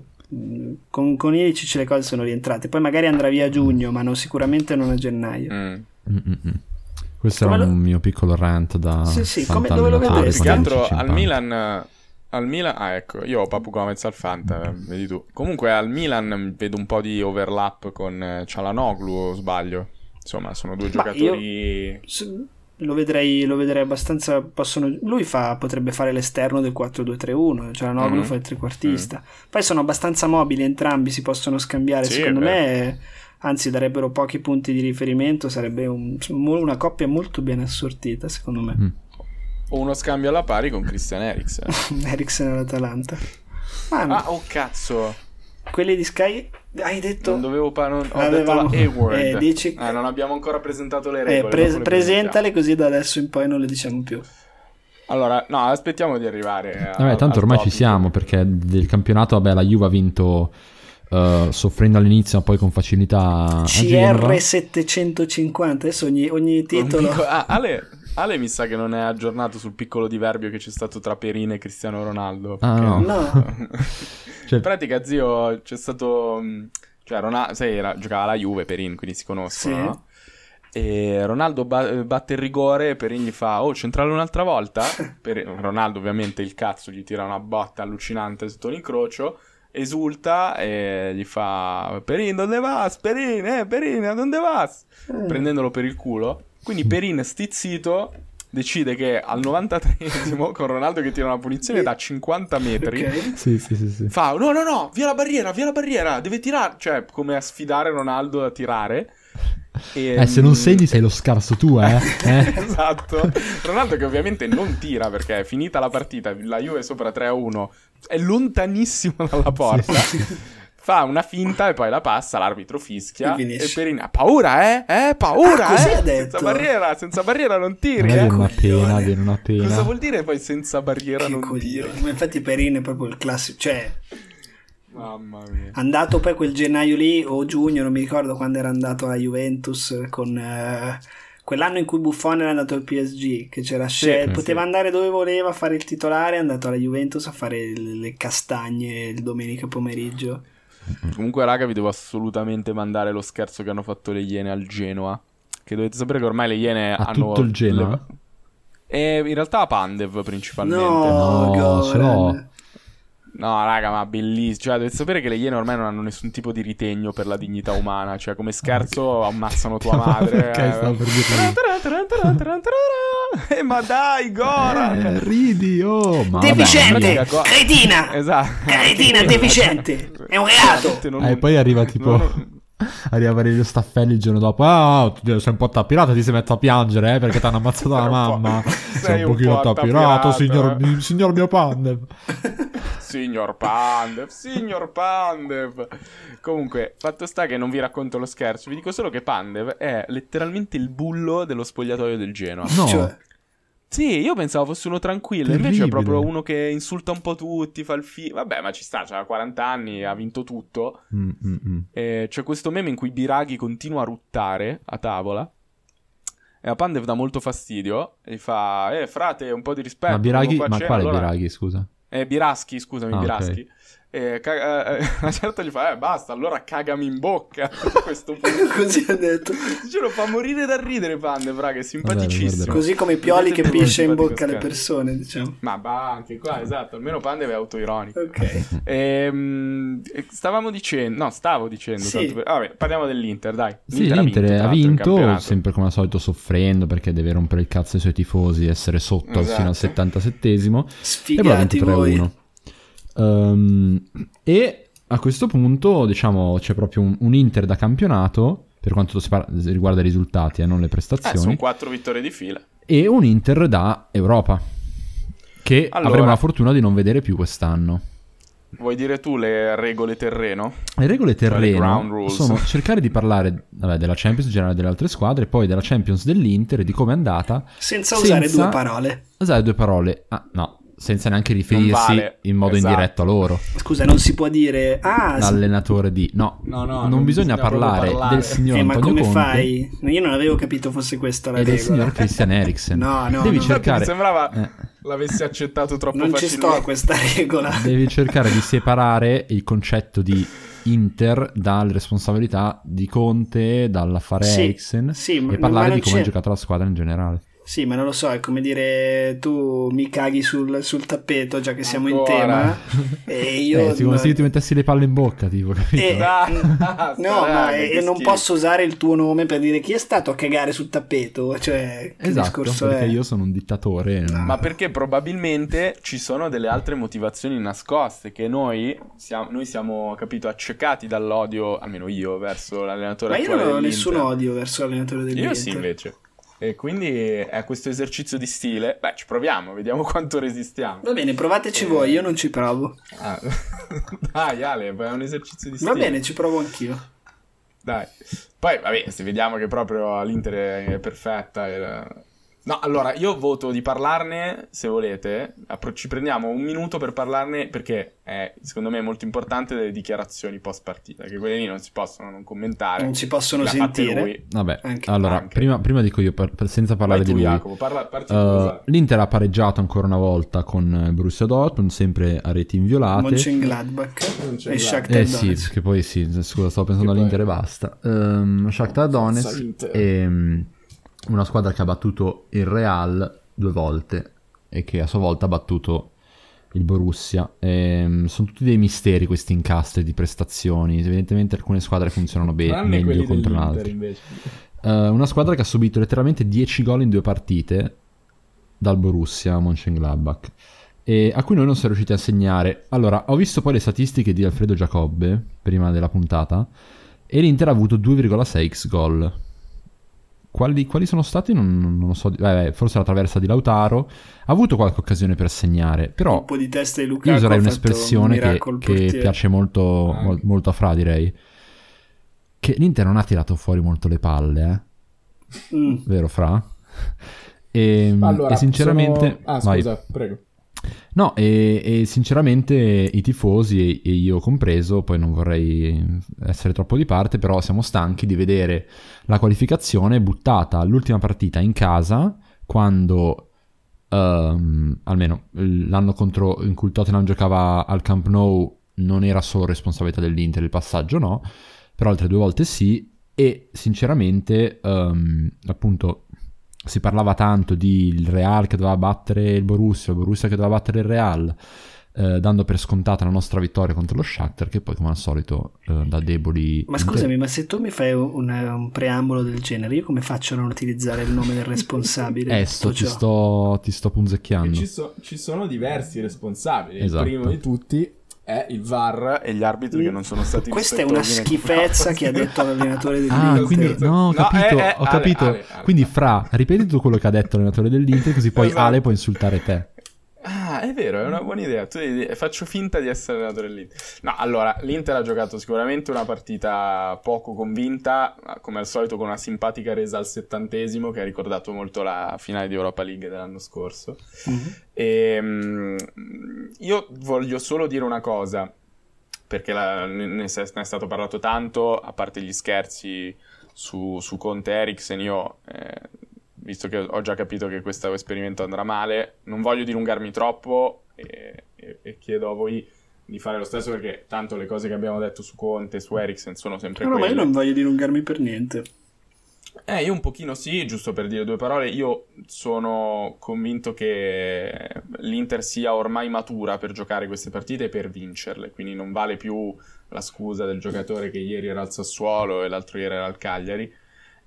Con, con Ilicic le cose sono rientrate, poi magari andrà via a giugno, ma non- sicuramente non a gennaio. Mm. Mm, mm, mm. Questo Come era lo- un mio piccolo rant da Sì, sì, come- dove lo vedresti? più che altro al. Milan... Al Milan, ah ecco, io ho Papu Gomez al Fanta, vedi tu. Comunque al Milan vedo un po' di overlap con eh, Cialanoglu, o sbaglio. Insomma, sono due Ma giocatori... S- Lo vedrei, lo vedrei abbastanza. Possono, lui fa, potrebbe fare l'esterno del 4-2-3-1, cioè la Mhm. fa il trequartista. Poi sono abbastanza mobili entrambi, si possono scambiare. Sì, Secondo me, anzi, darebbero pochi punti di riferimento. Sarebbe un- una coppia molto ben assortita, secondo me. Mm. O uno scambio alla pari con Christian Eriksen. Eriksen all'Atalanta. Ma ah, oh cazzo! quelli di Sky, hai detto. Non dovevo pa- non- ho Avevamo- detto la A-word. eh, dici- Ah, non abbiamo ancora presentato le Eh, regole. pre- dopo le presentale così da adesso in poi non le diciamo più. Allora, no, aspettiamo di arrivare. a- Vabbè, tanto al ormai ci topic. siamo perché del campionato, vabbè, la Juve ha vinto eh, soffrendo all'inizio, ma poi con facilità a Genova. CR750, adesso ogni, ogni titolo. piccolo- ah, Ale, Ale mi sa che non è aggiornato sul piccolo diverbio che c'è stato tra Perin e Cristiano Ronaldo. Ah, no. No. Cioè, In pratica, zio, c'è stato. mh, Cioè, Ronaldo, sai, era- giocava alla Juve, Perin, quindi si conoscono, Sì. no? E Ronaldo ba- batte il rigore, Perin gli fa, oh, centrale un'altra volta? Per- Ronaldo, ovviamente, il cazzo gli tira una botta allucinante sotto l'incrocio, esulta e gli fa, Perin, dove vas? Perin, eh, Perin, a dove vas? Prendendolo per il culo. Quindi Perin, stizzito, decide che al 93esimo, con Ronaldo che tira una punizione da 50 metri, Ok. sì, sì, sì, sì. fa no no no via la barriera via la barriera deve tirare cioè come a sfidare Ronaldo a tirare e, Eh, se non segni sei lo scarso tu, eh? eh? esatto Ronaldo che ovviamente non tira perché è finita la partita la Juve è sopra 3 a 1 è lontanissimo dalla porta fa una finta e poi la passa l'arbitro fischia E e Perin ha paura eh eh paura Ah, eh ha detto? senza barriera senza barriera non tiri eh una pena, viene una pena. cosa vuol dire poi senza barriera Che non tiri coglione. Ma infatti Perin è proprio il classico, cioè mamma mia andato poi quel gennaio lì o giugno, non mi ricordo quando era andato alla Juventus con eh, quell'anno in cui Buffon era andato al PSG, che c'era sì. poteva andare dove voleva a fare il titolare, è andato alla Juventus a fare le le castagne il domenica pomeriggio. Comunque, raga, vi devo assolutamente mandare lo scherzo che hanno fatto le Iene al Genoa. Che dovete sapere che ormai le Iene A hanno. tutto il Genoa? E in realtà a Pandev principalmente. No, No, l'ho. No, raga, ma bellissimo. Cioè, dovete sapere che le Iene ormai non hanno nessun tipo di ritegno per la dignità umana. Cioè, come scherzo, ammazzano tua madre. Ok, eh. stavo per dirlo. Eh, ma dai, Goran! Eh, ridi, oh, ma Deficiente, vabbè. Go- cretina, Esatto. cretina, deficiente, è un reato. Non- Eh, e poi arriva tipo non- Arriva Valerio Staffelli il giorno dopo Ah, tu sei un po' attapirato Ti sei messo a piangere eh, Perché ti hanno ammazzato la Sei un po'- mamma sei Sei un un pochino po' attapirato attapirato, signor, eh. signor mio Pandev Signor Pandev, signor Pandev. Comunque, fatto sta che non vi racconto lo scherzo, vi dico solo che Pandev è letteralmente il bullo dello spogliatoio del Genoa. No Cioè, Sì, io pensavo fosse uno tranquillo, invece è Terribile. proprio uno che insulta un po' tutti, fa il film. Vabbè, ma ci sta, ha 40 anni, ha vinto tutto. Mm, mm, mm. E c'è questo meme in cui Biraghi continua a ruttare a tavola. E a Pandev dà molto fastidio. E gli fa: Eh, frate, un po' di rispetto. Ma Biraghi, ma cena." quale Allora- Biraghi, scusa? Eh, Biraschi, scusami, Ah. Biraschi. E ca- eh, a una certa gli fa: Eh, basta, allora cagami in bocca. A questo punto. Così ha detto. Ce lo fa morire da ridere, Pandev, raga, è simpaticissimo. guarda. Così come i pioli che pisce in bocca alle scherzo. persone, diciamo. Ma va, anche qua, esatto, almeno Pandev è autoironico. Ok. Ehm, stavamo dicendo, no, stavo dicendo, Sì. per- vabbè, parliamo dell'Inter, dai. Sì, l'Inter ha l'altro, il vinto, sempre come al solito soffrendo perché deve rompere il cazzo ai suoi tifosi, essere sotto Esatto. fino al 77esimo. E poi ha Sfigati vinto voi. 3-1. Ehm, e a questo punto, diciamo, c'è proprio un, un Inter da campionato, per quanto riguarda i risultati e non le Eh, prestazioni, sono quattro vittorie di fila. e un Inter da Europa, che Allora- avremo la fortuna di non vedere più quest'anno. Vuoi dire tu le regole terreno? Le regole Cioè, le terreno rules. sono cercare di parlare vabbè, della Champions in generale delle altre squadre, poi della Champions dell'Inter e di come è andata. Senza usare Senza- due parole. Usare due parole, ah, no, senza neanche riferirsi vale, in modo esatto. indiretto a loro. Scusa, non si può dire. Ah. L'allenatore di no, No, no, non, non bisogna, bisogna parlare, parlare. del signor Eh, ma Antonio come Conte fai? Io non avevo capito fosse questa la e del regola. signor Christian Eriksen. No, no, devi no. cercare Mi sembrava eh, l'avessi accettato troppo Non ci facilmente. sto a questa regola. devi cercare di separare il concetto di Inter dalle responsabilità di Conte, dall'affare Sì, Eriksen sì, ma- e parlare ma non di come ha giocato la squadra in generale. Sì, ma non lo so, è come dire tu mi caghi sul, sul tappeto già che siamo in Ancora. tema e io... Eh, come se io ti mettessi le palle in bocca, tipo, capito? Eh, Ah, no, ma eh, non schifo. posso usare il tuo nome per dire chi è stato a cagare sul tappeto. Cioè, che esatto, discorso perché è? io sono un dittatore. non- Ma perché probabilmente ci sono delle altre motivazioni nascoste che noi siamo, noi siamo capito, accecati dall'odio, almeno io, verso l'allenatore Ma io non ho nessun odio verso l'allenatore dell'Inter. Io sì, invece. E quindi è questo esercizio di stile. Beh, ci proviamo, vediamo quanto resistiamo. Va bene, provateci Eh. voi, io non ci provo. Ah. Dai, Ale, è un esercizio di stile. Va bene, ci provo anch'io. Dai. Poi, vabbè, se vediamo che proprio l'Inter è perfetta. E- No, allora, io voto di parlarne, se volete. Appro- Ci prendiamo un minuto per parlarne, perché è, secondo me, molto importante delle dichiarazioni post partita, che quelle lì non si possono non commentare. Non si possono sentire. Vabbè, Anche- allora, anche. prima, prima dico io, per- senza parlare tu, di lui. Jacopo, parla, Uh. L'Inter ha pareggiato ancora una volta con Borussia Dortmund, sempre a reti inviolate. Mönchengladbach e Mönchengladbach. Shakhtar Eh sì, che poi sì, scusa, stavo pensando Che all'Inter poi- e basta. Um, Shakhtar Donetsk è mm, una squadra che ha battuto il Real due volte e che a sua volta ha battuto il Borussia. Ehm, sono tutti dei misteri questi incastri di prestazioni. Evidentemente alcune squadre funzionano bene, meglio contro l'altra. invece. Eh, una squadra che ha subito letteralmente 10 gol in due partite dal Borussia Mönchengladbach e a cui noi non siamo riusciti a segnare. Allora, ho visto poi le statistiche di Alfredo Giacobbe prima della puntata e l'Inter ha avuto 2,6 x gol. Quali, quali sono stati? Non, non lo so. Beh, forse la traversa di Lautaro. Ha avuto qualche occasione per segnare, però Un po' di testa di Lukaku io userei un'espressione un che, che piace molto, Anche. mol- molto a Fra, direi. Che l'Inter non ha tirato fuori molto le palle, eh? Mm. vero Fra? E, Allora, e sinceramente... sono- Ah, vai. scusa, prego. No, e, e sinceramente i tifosi, e, io compreso, poi non vorrei essere troppo di parte, però siamo stanchi di vedere la qualificazione buttata all'ultima partita in casa, quando ehm, almeno l'anno contro, in cui il Tottenham giocava al Camp Nou non era solo responsabilità dell'Inter, il passaggio no, però altre due volte sì, e sinceramente ehm, appunto si parlava tanto di il Real che doveva battere il Borussia, il Borussia che doveva battere il Real, eh, dando per scontata la nostra vittoria contro lo Shakhtar, che poi come al solito eh, da deboli... Ma scusami, ma se tu mi fai un, un preambolo del genere, io come faccio a non utilizzare il nome del responsabile? Eh, sto, ti, sto, ti sto punzecchiando. ci, so- ci sono diversi responsabili. Esatto. Il primo di tutti è il VAR. E gli arbitri che non sono stati Questa è una schifezza che ha detto l'allenatore dell'Inter. Ah, quindi no, ho No, capito, eh, eh, ho Ale, capito. Ale, Ale. Quindi Fra, ripeti tu quello che ha detto l'allenatore dell'Inter, così poi Esatto. Ale può insultare te. Ah, è vero, è una buona idea. Tu devi- faccio finta di essere allenatore dell'Inter. No, allora, l'Inter ha giocato sicuramente una partita poco convinta, come al solito con una simpatica resa al settantesimo che ha ricordato molto la finale di Europa League dell'anno scorso. E, mm, io voglio solo dire una cosa, perché la- ne, ne è stato parlato tanto, a parte gli scherzi su, su Conte Eriksen, io, eh, visto che ho già capito che questo esperimento andrà male, non voglio dilungarmi troppo e, e- e chiedo a voi di fare lo stesso perché tanto le cose che abbiamo detto su Conte, su Eriksen sono sempre No, no, ma io quelle. non voglio dilungarmi per niente. Eh, io un pochino sì, giusto per dire due parole, io sono convinto che l'Inter sia ormai matura per giocare queste partite e per vincerle, quindi non vale più la scusa del giocatore che ieri era al Sassuolo e l'altro ieri era al Cagliari.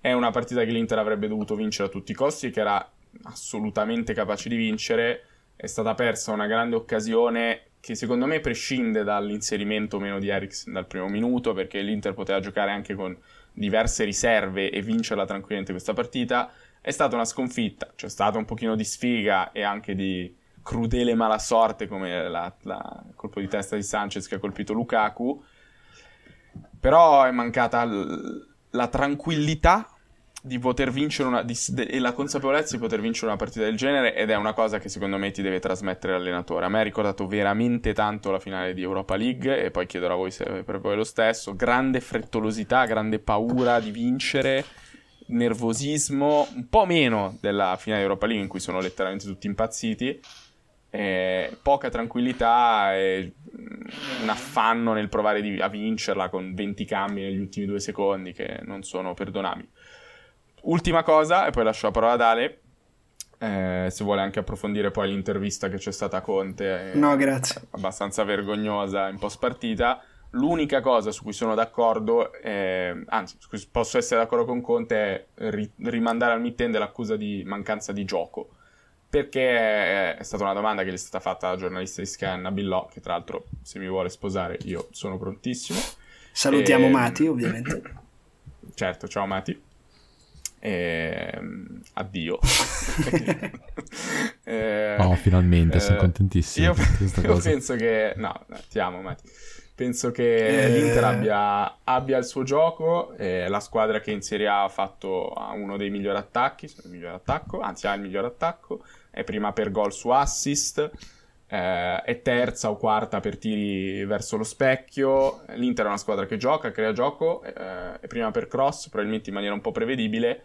È una partita che l'Inter avrebbe dovuto vincere a tutti i costi e che era assolutamente capace di vincere. È stata persa una grande occasione che secondo me prescinde dall'inserimento meno di Eriksen dal primo minuto, perché l'Inter poteva giocare anche con diverse riserve e vincerla tranquillamente questa partita. È stata una sconfitta, c'è stata un pochino di sfiga e anche di crudele mala sorte come la colpo di testa di Sanchez che ha colpito Lukaku. Però è mancata la tranquillità di poter vincere una, di- de- e la consapevolezza di poter vincere una partita del genere ed è una cosa che secondo me ti deve trasmettere l'allenatore. A me ha ricordato veramente tanto la finale di Europa League e poi chiederò a voi se per voi lo stesso. Grande frettolosità, grande paura di vincere, nervosismo, un po' meno della finale di Europa League in cui sono letteralmente tutti impazziti. eh, poca tranquillità e un affanno nel provare di- a vincerla con 20 cambi negli ultimi due secondi che non sono perdonabili. Ultima cosa, e poi lascio la parola ad Ale. eh, se vuole anche approfondire poi l'intervista che c'è stata a Conte, eh, No, grazie. abbastanza vergognosa in post partita. L'unica cosa su cui sono d'accordo, eh, anzi, su cui posso essere d'accordo con Conte, è ri- rimandare al mittente l'accusa di mancanza di gioco. Perché è stata una domanda che gli è stata fatta alla giornalista di Sky, Anna Billò, che tra l'altro, se mi vuole sposare, io sono prontissimo. Salutiamo Ehm, Mati, ovviamente. Certo, ciao Mati. Ehm, addio. Eh, Oh, finalmente, sono eh, contentissimo Io, io cosa. penso che... No, ti amo Mati. Penso che Eh. l'Inter abbia, abbia il suo gioco, è la squadra che in Serie A ha fatto uno dei migliori attacchi, il miglior attacco, anzi ha il miglior attacco, è prima per gol su assist, eh, è terza o quarta per tiri verso lo specchio. L'Inter è una squadra che gioca, crea gioco, eh, è prima per cross, probabilmente in maniera un po' prevedibile.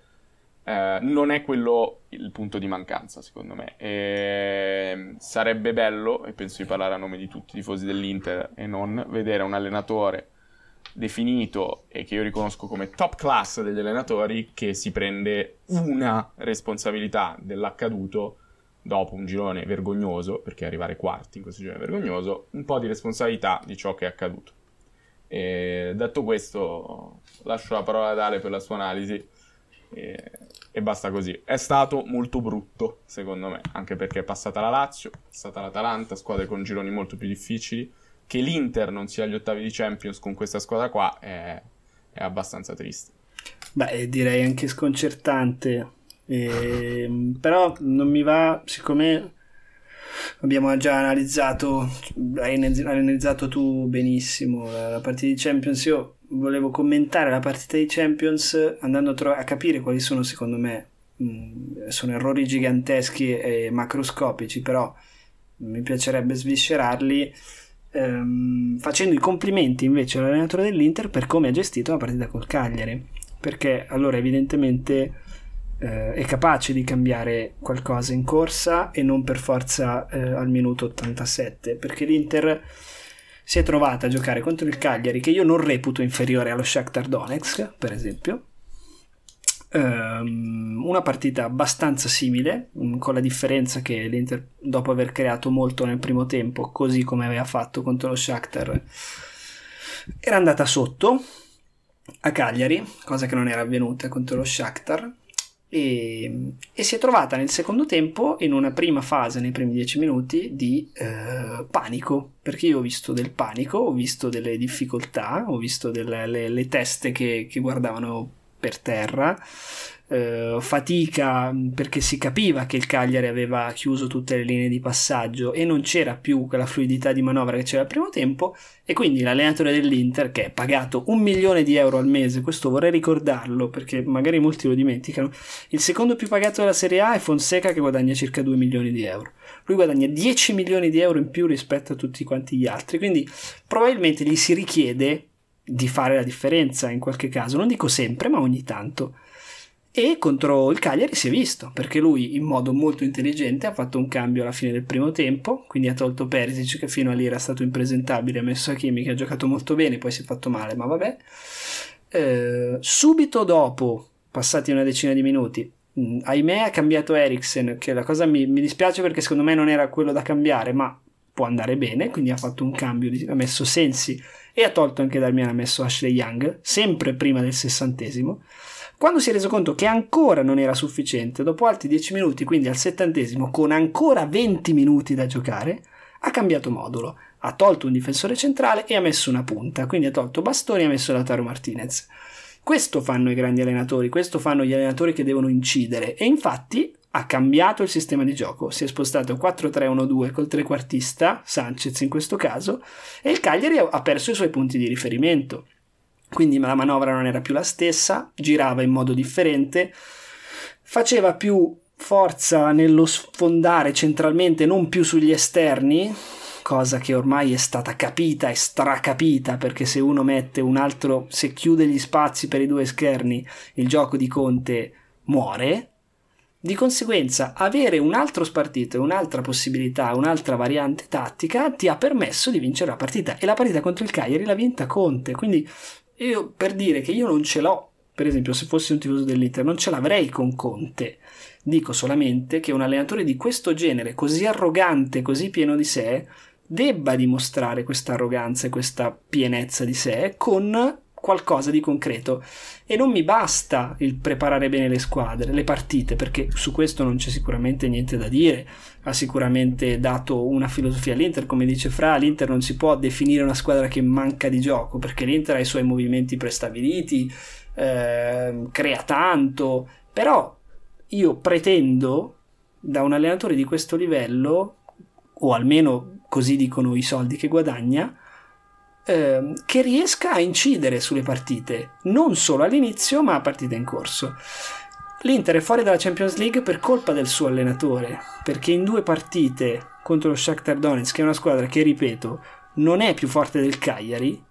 Eh, non è quello il punto di mancanza, secondo me. E sarebbe bello, e penso di parlare a nome di tutti i tifosi dell'Inter e non, vedere un allenatore definito e che io riconosco come top class degli allenatori che si prende una responsabilità dell'accaduto dopo un girone vergognoso, perché arrivare quarti in questo girone vergognoso, un po' di responsabilità di ciò che è accaduto. E detto questo, lascio la parola ad Ale per la sua analisi e, e basta così. È stato molto brutto, secondo me, anche perché è passata la Lazio, è passata l'Atalanta, squadre con gironi molto più difficili. Che l'Inter non sia agli ottavi di Champions con questa squadra qua è, è abbastanza triste. Beh, direi anche sconcertante. Ehm, però non mi va, siccome abbiamo già analizzato, hai analizzato tu benissimo la, la partita di Champions, io volevo commentare la partita di Champions andando a, tro- a capire quali sono secondo me, mh, sono errori giganteschi e macroscopici, però mi piacerebbe sviscerarli ehm, facendo i complimenti invece all'allenatore dell'Inter per come ha gestito la partita col Cagliari. Perché allora evidentemente eh, è capace di cambiare qualcosa in corsa e non per forza eh, al minuto 87 perché l'Inter si è trovata a giocare contro il Cagliari che io non reputo inferiore allo Shakhtar Donetsk per esempio. Ehm, una partita abbastanza simile mm, con la differenza che l'Inter dopo aver creato molto nel primo tempo così come aveva fatto contro lo Shakhtar era andata sotto a Cagliari, cosa che non era avvenuta contro lo Shakhtar, e, e si è trovata nel secondo tempo in una prima fase, nei primi dieci minuti, di eh, panico, perché io ho visto del panico, ho visto delle difficoltà, ho visto delle le, le teste che, che guardavano per terra, eh, fatica mh, perché si capiva che il Cagliari aveva chiuso tutte le linee di passaggio e non c'era più quella fluidità di manovra che c'era al primo tempo e quindi l'allenatore dell'Inter che è pagato un milione di euro al mese, questo vorrei ricordarlo perché magari molti lo dimenticano, il secondo più pagato della Serie A è Fonseca che guadagna circa 2 milioni di euro. Lui guadagna 10 milioni di euro in più rispetto a tutti quanti gli altri, quindi probabilmente gli si richiede di fare la differenza in qualche caso, non dico sempre, ma ogni tanto. E contro il Cagliari si è visto, perché lui in modo molto intelligente ha fatto un cambio alla fine del primo tempo, quindi ha tolto Perisic che fino a lì era stato impresentabile, ha messo Hakimi che ha giocato molto bene, poi si è fatto male, ma vabbè. Eh, subito dopo, passati una decina di minuti, mh, ahimè ha cambiato Eriksen, che la cosa mi, mi dispiace perché secondo me non era quello da cambiare, ma può andare bene, quindi ha fatto un cambio, ha messo Sensi e ha tolto anche Darmian, ha messo Ashley Young, sempre prima del sessantesimo. Quando si è reso conto che ancora non era sufficiente, dopo altri 10 minuti, quindi al settantesimo, con ancora 20 minuti da giocare, ha cambiato modulo. Ha tolto un difensore centrale e ha messo una punta, quindi ha tolto Bastoni e ha messo Lautaro Martinez. Questo fanno i grandi allenatori, questo fanno gli allenatori che devono incidere e infatti ha cambiato il sistema di gioco, si è spostato 4-3-1-2 col trequartista, Sanchez in questo caso, e il Cagliari ha perso i suoi punti di riferimento. Quindi la manovra non era più la stessa, girava in modo differente, faceva più forza nello sfondare centralmente, non più sugli esterni, cosa che ormai è stata capita e stracapita perché se uno mette un altro, se chiude gli spazi per i due scherni, il gioco di Conte muore. Di conseguenza, avere un altro spartito, un'altra possibilità, un'altra variante tattica ti ha permesso di vincere la partita. E la partita contro il Cagliari l'ha vinta Conte. Quindi, io per dire che io non ce l'ho, per esempio, se fossi un tifoso dell'Inter, non ce l'avrei con Conte. Dico solamente che un allenatore di questo genere, così arrogante, così pieno di sé, debba dimostrare questa arroganza e questa pienezza di sé con qualcosa di concreto e non mi basta il preparare bene le squadre, le partite, perché su questo non c'è sicuramente niente da dire. Ha sicuramente dato una filosofia all'Inter, come dice Fra, l'Inter non si può definire una squadra che manca di gioco, perché l'Inter ha i suoi movimenti prestabiliti, eh, crea tanto, però io pretendo da un allenatore di questo livello, o almeno così dicono i soldi che guadagna, ehm, che riesca a incidere sulle partite, non solo all'inizio, ma a partite in corso. L'Inter è fuori dalla Champions League per colpa del suo allenatore, perché in due partite contro lo Shakhtar Donetsk, che è una squadra che, ripeto, non è più forte del Cagliari,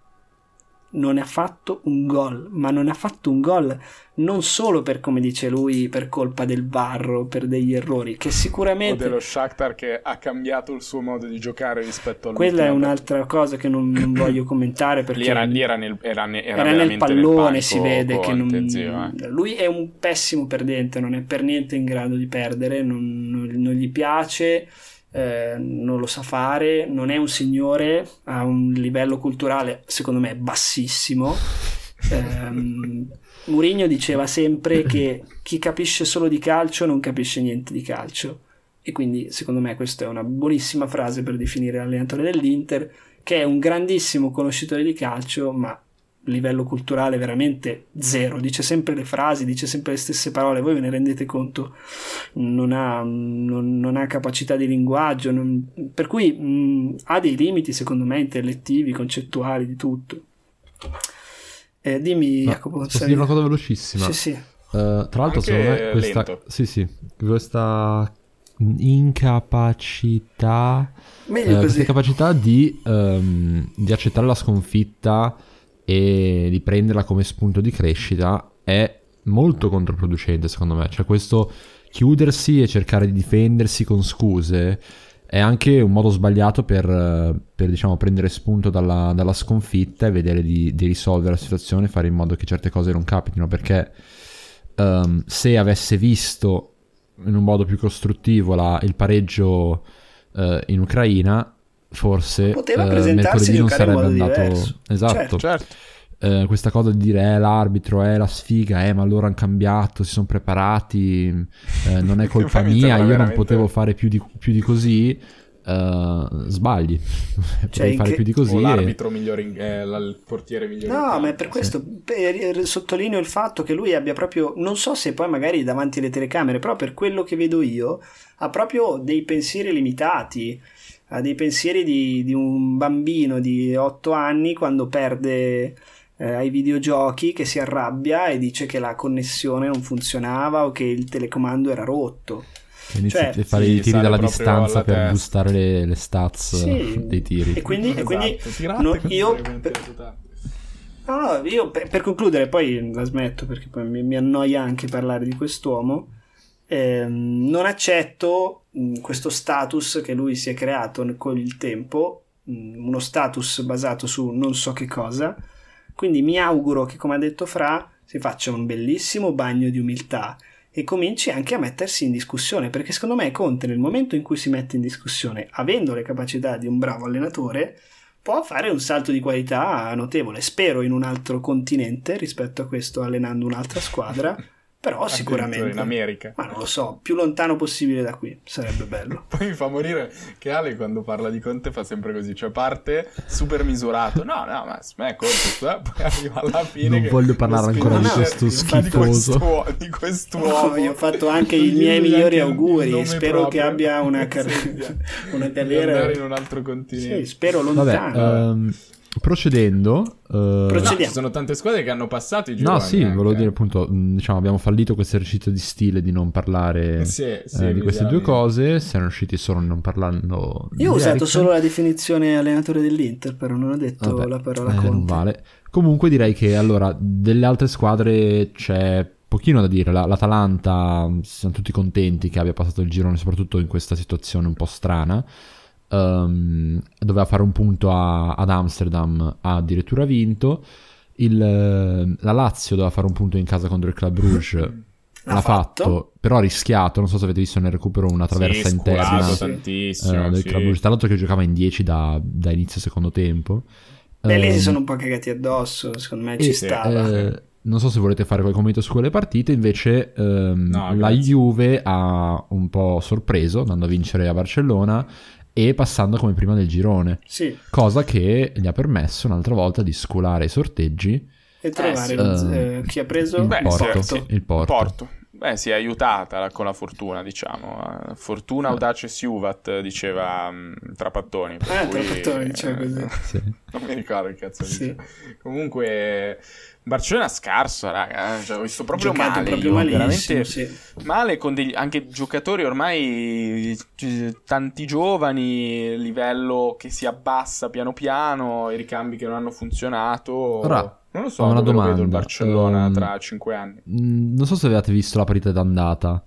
non ha fatto un gol, ma non ha fatto un gol non solo per, come dice lui, per colpa del barro, per degli errori, che O sicuramente... dello Shakhtar che ha cambiato il suo modo di giocare rispetto al Quella è un'altra cosa che non, non voglio commentare perché Lì era, lì era nel, era, ne- era nel pallone, panico si vede che non... zio, eh. lui è un pessimo perdente, non è per niente in grado di perdere, non, non- non gli piace, eh, non lo sa fare, non è un signore, ha un livello culturale secondo me bassissimo. Ehm, Mourinho diceva sempre che chi capisce solo di calcio non capisce niente di calcio. E quindi secondo me questa è una buonissima frase per definire l'allenatore dell'Inter, che è un grandissimo conoscitore di calcio, ma livello culturale veramente zero. Dice sempre le frasi, dice sempre le stesse parole, voi ve ne rendete conto? Non ha, non, non ha capacità di linguaggio, non- per cui mh, ha dei limiti secondo me intellettivi, concettuali, di tutto. Eh, dimmi Ma Jacopo, posso dire una cosa velocissima? Sì, sì. Eh, tra l'altro, Anche secondo me questa, lento. sì, sì, questa incapacità, eh, questa così. incapacità di, ehm, di accettare la sconfitta e di prenderla come spunto di crescita è molto controproducente, secondo me. Cioè, questo chiudersi e cercare di difendersi con scuse è anche un modo sbagliato per, per, diciamo, prendere spunto dalla, dalla sconfitta e vedere di, di risolvere la situazione fare in modo che certe cose non capitino. Perché ehm, se avesse visto in un modo più costruttivo la- il pareggio eh, in Ucraina, forse Poteva eh, presentarsi mercoledì e non sarebbe andato. diverso. Esatto. Certo. Eh, questa cosa di dire eh, l'arbitro è la sfiga, eh, ma loro hanno cambiato, si sono preparati, eh, non è colpa mia, io non veramente- potevo fare più di, più di così. eh, sbagli. Cioè, fare che- più di così. o e- l'arbitro migliore, in- eh, il portiere migliore. No, campo. ma è per questo per- sottolineo il fatto che lui abbia proprio, non so se poi magari davanti alle telecamere, però per quello che vedo io, ha proprio dei pensieri limitati, ha dei pensieri di, di un bambino di 8 anni quando perde eh, ai videogiochi che si arrabbia e dice che la connessione non funzionava o che il telecomando era rotto. che inizi cioè, a fare sì, i tiri dalla distanza per testa. boostare le, le stats Sì. dei tiri. E quindi, e quindi Esatto, tirate no, contro io totali. No, no, io per, per concludere, poi la smetto perché poi mi, mi annoia anche parlare di quest'uomo. Ehm, non accetto mh, questo status che lui si è creato con il tempo, mh, uno status basato su non so che cosa. Quindi mi auguro che, come ha detto Fra, si faccia un bellissimo bagno di umiltà e cominci anche a mettersi in discussione, perché secondo me Conte nel momento in cui si mette in discussione, avendo le capacità di un bravo allenatore, può fare un salto di qualità notevole. Spero in un altro continente rispetto a questo, allenando un'altra squadra, però sicuramente. in America. Ma non lo so, più lontano possibile da qui, sarebbe bello. Poi mi fa morire che Ale quando parla di Conte fa sempre così, cioè parte super misurato, no no ma me è Conte, eh, poi arriva alla fine Non che voglio parlare ancora di questo di schifoso. di quest'uomo. No, io ho fatto anche i miei migliori auguri. Spero che proprio. abbia una, car- Sì, una andare in carriera. un altro continente. Sì, spero Vabbè, lontano. Procedendo. eh, No, ci sono tante squadre che hanno passato i gironi. No, sì, anche. volevo dire appunto, diciamo, abbiamo fallito questo esercizio di stile di non parlare Sì, eh, sì, di queste due cose, siamo riusciti solo non parlando Io ho usato Eriksen. solo la definizione allenatore dell'Inter, però non ho detto Vabbè, la parola eh, Conte. non vale. Comunque direi che allora delle altre squadre c'è pochino da dire. La- L'Atalanta siamo tutti contenti che abbia passato il girone, soprattutto in questa situazione un po' strana. Ehm, doveva fare un punto a- ad Amsterdam, ha addirittura vinto. Il, eh, la Lazio doveva fare un punto in casa contro il Club Rouge. L'ha, fatto, però ha rischiato. Non so se avete visto nel recupero una traversa sì, interna Sì. tantissimo. eh, del sì. Club Rouge. Tra l'altro, che giocava in 10 da, da inizio secondo tempo. Beh, lì si Ehm, sono un po' cagati addosso, secondo me e, ci sì, stava. eh, non so se volete fare qualche commento su quelle partite, invece ehm, No, la. Juve ha un po' sorpreso andando a vincere a Barcellona e passando come prima del girone, Sì, cosa che gli ha permesso un'altra volta di sculare i sorteggi e trovare sì. lo- Eh, eh, chi ha preso il Beh, Porto. sì. Il Porto. Porto. Beh, si è aiutata con la fortuna, diciamo. Eh, Fortuna, audace Siuvat, diceva mm, Trapattoni. per Eh, cui, Trapattoni diceva così. eh, Sì. Non mi ricordo che cazzo Sì. dice. Comunque, Barcellona scarso, raga. eh, Cioè, ho visto proprio giocato male. proprio io, veramente sì. male con degli, anche giocatori ormai tanti giovani, livello che si abbassa piano piano, i ricambi che non hanno funzionato. Ora, non lo so, ho una lo vedo il domanda. Barcellona Ehm, tra cinque anni. Mm, Non so se avete visto la partita d'andata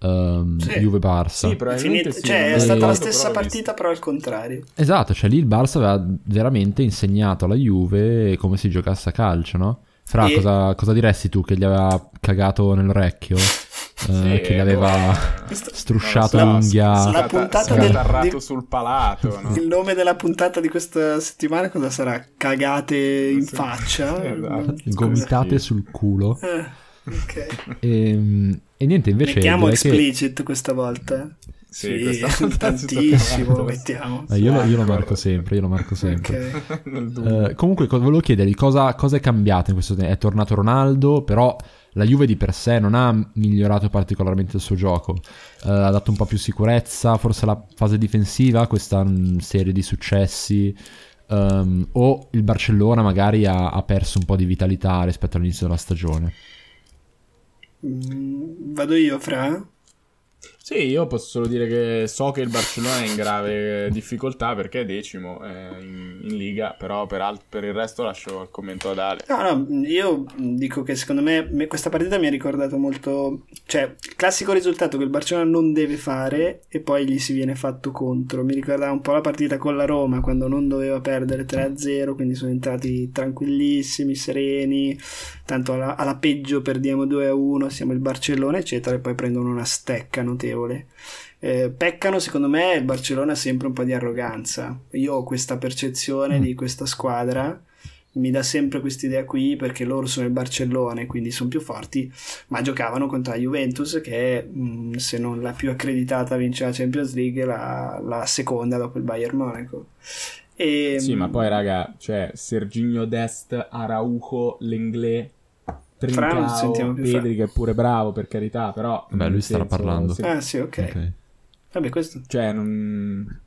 ehm, Sì. Juve-Barça. Sì, È, probabilmente finita- sì, cioè, è stata la stessa partita, però al contrario. Esatto, cioè lì il Barça aveva veramente insegnato alla Juve come si giocasse a calcio, no? Fra, E- cosa, cosa diresti tu che gli aveva cagato nell'orecchio? Eh, che gli aveva dove- strusciato non lo so, l'unghia. La scata- puntata del- di- sul palato, no? Il nome della puntata di questa settimana cosa sarà? Cagate in Sì. faccia? Esatto. Gomitate sul culo. Eh, ok. E, e niente, invece Mettiamo direi che- explicit questa volta. Sì, Sì, tantissimo lo mettiamo. Eh, io, lo, io lo marco sempre, io lo marco sempre. Ok. Nel dubbio. Eh, comunque, co- volevo chiedergli cosa, cosa è cambiato in questo tempo. È tornato Ronaldo, però la Juve di per sé non ha migliorato particolarmente il suo gioco. Eh, ha dato un po' più sicurezza, forse la fase difensiva, questa mm, serie di successi. ehm, o il Barcellona magari ha, ha perso un po' di vitalità rispetto all'inizio della stagione. Mm, Vado io, Fra? Sì, io posso solo dire che so che il Barcellona è in grave difficoltà perché è decimo eh, in, in Liga, però per, al- per il resto lascio il commento ad Ale. No, no, io dico che secondo me questa partita mi ha ricordato molto, cioè, classico risultato che il Barcellona non deve fare e poi gli si viene fatto contro. Mi ricordava un po' la partita con la Roma quando non doveva perdere 3-0, quindi sono entrati tranquillissimi, sereni, tanto alla, alla peggio perdiamo 2-1, siamo il Barcellona, eccetera, e poi prendono una stecca notevole. Eh, peccano secondo me il Barcellona sempre un po' di arroganza. Io ho questa percezione Mm. di questa squadra mi dà sempre questa idea qui perché loro sono il Barcellona e quindi sono più forti, ma giocavano contro la Juventus che mh, se non la più accreditata a vincere la Champions League, la, la seconda dopo il Bayern Monaco. E, Sì, ma poi raga, cioè Serginho Dest, Araujo, Lenglet, Trincao, più Pedri che è pure bravo per carità, però... Vabbè, lui senso, parlando. se- Ah sì, ok. Ok. Vabbè, questo... Cioè, non...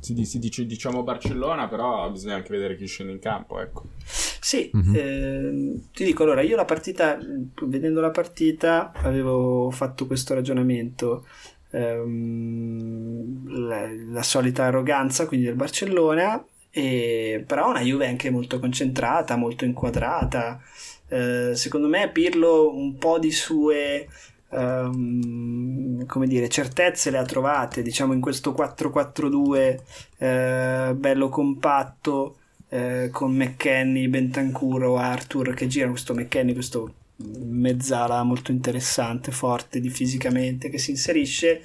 Si, si dice, diciamo Barcellona, però bisogna anche vedere chi scende in campo, ecco. Sì, Mhm. ehm, ti dico allora, io la partita, vedendo la partita, avevo fatto questo ragionamento, ehm, la, la solita arroganza quindi del Barcellona, e, però una Juve anche molto concentrata, molto inquadrata. Eh, secondo me Pirlo un po' di sue ehm, come dire, certezze le ha trovate, diciamo in questo 4-4-2 eh, bello compatto eh, con McKenny, Bentancuro, Arthur che girano questo McKenny, questo mezzala molto interessante, forte di fisicamente che si inserisce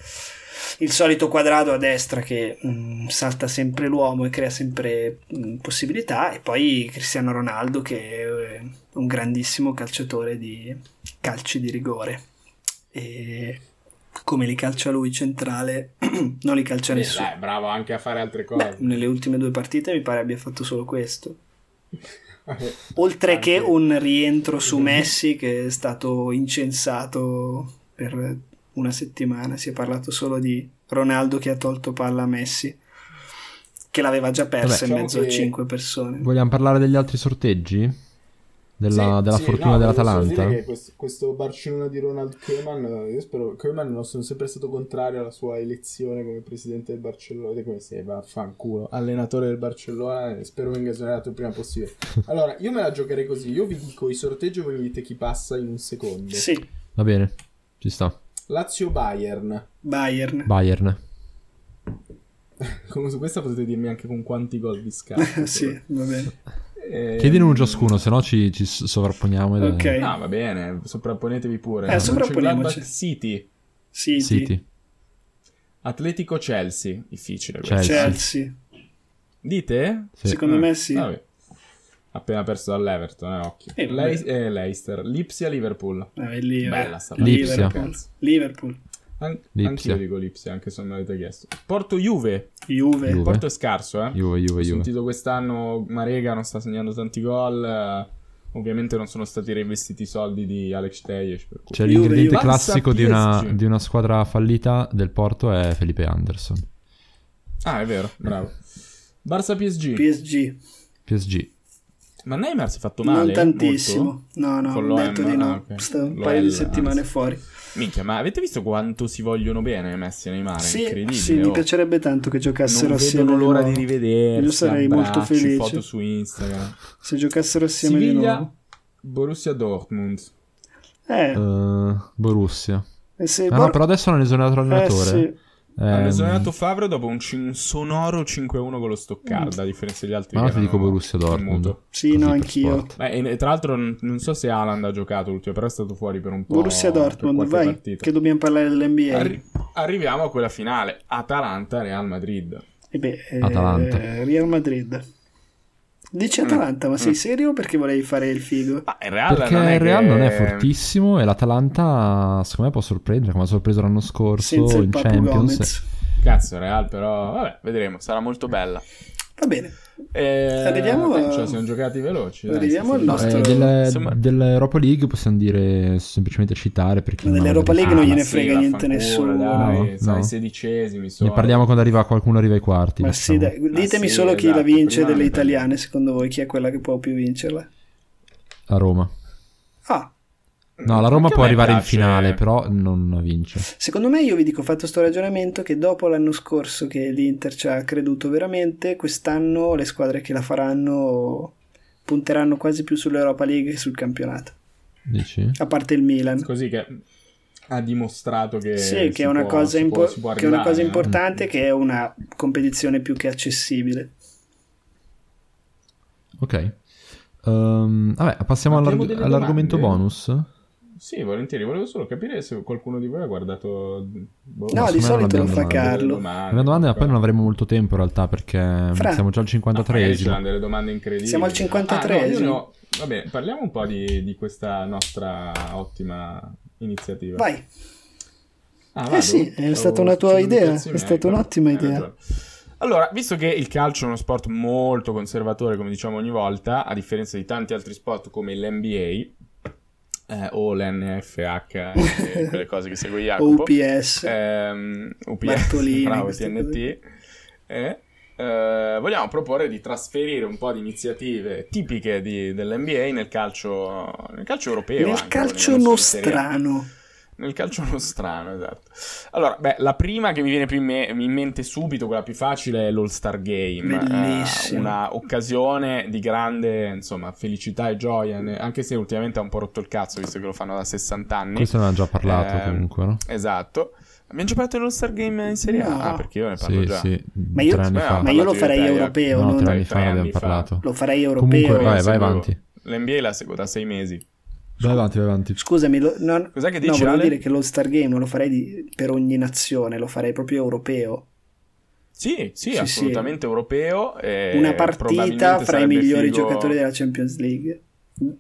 il solito quadrato a destra che mh, salta sempre l'uomo e crea sempre mh, possibilità e poi Cristiano Ronaldo che è eh, un grandissimo calciatore di calci di rigore. E come li calcia lui centrale non li calcia nessuno dai, bravo anche a fare altre Beh, cose. nelle ultime due partite mi pare abbia fatto solo questo. Oltre Anche- che un rientro su Messi che è stato incensato per una settimana si è parlato solo di Ronaldo che ha tolto palla a Messi che l'aveva già persa Vabbè, in diciamo mezzo a che- cinque persone Vogliamo parlare degli altri sorteggi? Della, Sì, della sì, fortuna no, dell'Atalanta? questo, questo Barcellona di Ronald Koeman, io spero Koeman non sono sempre stato contrario alla sua elezione come presidente del Barcellona, come si vaffanculo, allenatore del Barcellona, e spero venga esonerato il prima possibile. Allora, io me la giocherei così, io vi dico i sorteggi e voi mi dite chi passa in un secondo. sì Va bene, ci sta. Lazio Bayern. Bayern Bayern. Come su questa potete dirmi anche con quanti gol vi scatto. sì va bene Eh, Chiedine un ciascuno, se no ci, ci sovrapponiamo. ed ok No, va bene, sovrapponetevi pure. Eh, sovrapponiamoci. Mönchengladbach City, City, City. Atletico Chelsea, difficile questo. Chelsea. Chelsea Dite? Sì. secondo Ah, me sì vabbè. Appena perso dall'Everton, eh, occhio. Eh, vabbè. Lei- eh, Leicester, Lipsia, Liverpool. Vabbè, lì, Bella sta Lipsia. Liverpool. Liverpool An- Lipsia. Anch'io dico Lipsia, anche se non me l'avete chiesto. Porto Juve. Juve, Juve. Porto è scarso, eh. Juve, Juve, Ho Juve. sentito quest'anno Marega non sta segnando tanti gol. eh, ovviamente non sono stati reinvestiti i soldi di Alex Tejes. Cui. Cioè, Juve, l'ingrediente Juve. classico di una, di una squadra fallita del Porto è Felipe Anderson. Ah, è vero, bravo. Barça PSG. PSG PSG. Ma Neymar si è fatto male? non tantissimo Molto? no no ho detto di no Ah, ok. sta un L'OL, paio di settimane anzi. fuori Minchia, ma avete visto quanto si vogliono bene Messi e Neymar? È sì, incredibile. sì mi oh. piacerebbe tanto che giocassero Non assieme vedono l'ora di rivedersi. io sarei molto felice foto su Instagram. se giocassero assieme di Siviglia, nuovo Borussia Dortmund. eh, Eh, Borussia. e se Ah, no, Bor- però adesso hanno esonerato eh, l'allenatore. sì. Hanno Ehm, esonerato Favre dopo un, cin- un sonoro 5-1 con lo Stoccarda, a differenza degli altri. Ma ti dico Borussia Dortmund. Sì, no, anch'io. Beh, e tra l'altro non, non so se Haaland ha giocato l'ultimo, però è stato fuori per un po'. Borussia Dortmund vai partita. che dobbiamo parlare dell'NBA Arri- arriviamo a quella finale, Atalanta-Real Madrid. E beh, eh, Atalanta. Real Madrid dici Atalanta ma sei serio perché volevi fare il figo Ma il Real Perché non è il Real che- non è fortissimo e l'Atalanta secondo me può sorprendere come ha sorpreso l'anno scorso senza il in Papu Champions. Gomez Cazzo, Real però, vabbè, vedremo, sarà molto bella. Va bene Eh, Arriviamo a- cioè, siamo giocati veloci. dai, Arriviamo sì. al No, nostro- eh, del- Insomma- dell'Europa League possiamo dire semplicemente citare perché Ma dell'Europa League Ah, non ma gliene sì, frega niente nessuno. Dai, No, sai, no. sedicesimi sono. ne parliamo quando arriva qualcuno arriva ai quarti. ma sì, dai, ditemi sì, solo chi esatto, la vince delle ne italiane secondo voi chi è quella che può più vincerla A Roma. ah No, la Roma può arrivare in piace- finale, però non vince. Secondo me io vi dico, ho fatto sto ragionamento che dopo l'anno scorso che l'Inter ci ha creduto veramente, quest'anno le squadre che la faranno punteranno quasi più sull'Europa League che sul campionato, Dici? a parte il Milan. Così che ha dimostrato che Sì, che è una può- impo- può- che è una cosa eh. importante, che è una competizione più che accessibile. Ok. Ehm, vabbè, passiamo all'arg- all'argomento domande? bonus. Sì, volentieri. Volevo solo capire se qualcuno di voi ha guardato. boh, No, di solito non lo fa Carlo. domande, La mia domanda è poi non avremo molto tempo in realtà perché Fra. siamo già al No, magari ci 53esimo. danno delle domande incredibili. Siamo al 53esimo. Ah, no, io no. Vabbè, parliamo un po' di, di questa nostra ottima iniziativa. Vai. Ah, Eh vado? sì, è stata una tua idea, è stata ecco. un'ottima Hai idea. Allora, visto che il calcio è uno sport molto conservatore, come diciamo ogni volta, a differenza di tanti altri sport come l'NBA eh, o l'NFH, e quelle cose che segue Jacopo, OPS. ehm, UPS, Bartolini, bravo, TNT, eh, eh, vogliamo proporre di trasferire un po' di iniziative tipiche di- dell'NBA nel calcio, nel calcio europeo. Nel anche, calcio in Serie nostrano. Nel calcio nostrano, esatto. Allora, beh, la prima che mi viene più in, me- in mente subito, quella più facile, è l'All-Star Game. Bellissimo. Eh, una occasione di grande, insomma, felicità e gioia, anche se ultimamente ha un po' rotto il cazzo, visto che lo fanno da 60 anni. Questo ne abbiamo già parlato Eh, comunque, no? Esatto. Abbiamo già parlato dell'All-Star Game in Serie A? No. Ah, perché io ne parlo Sì, già. sì, Ma io- fa. Ma io lo farei europeo, No, non- tre anni fa ne abbiamo parlato. Lo farei europeo. Comunque, vai, vai avanti. L'NBA la seguo da sei mesi. Vai avanti, vai avanti. Scusami, lo- non- Cos'è che no, dici, volevo Ale? dire che lo Star Game non lo farei di- per ogni nazione, lo farei proprio europeo. Sì, sì, Sì, assolutamente europeo. e Una partita fra i migliori figo- giocatori della Champions League.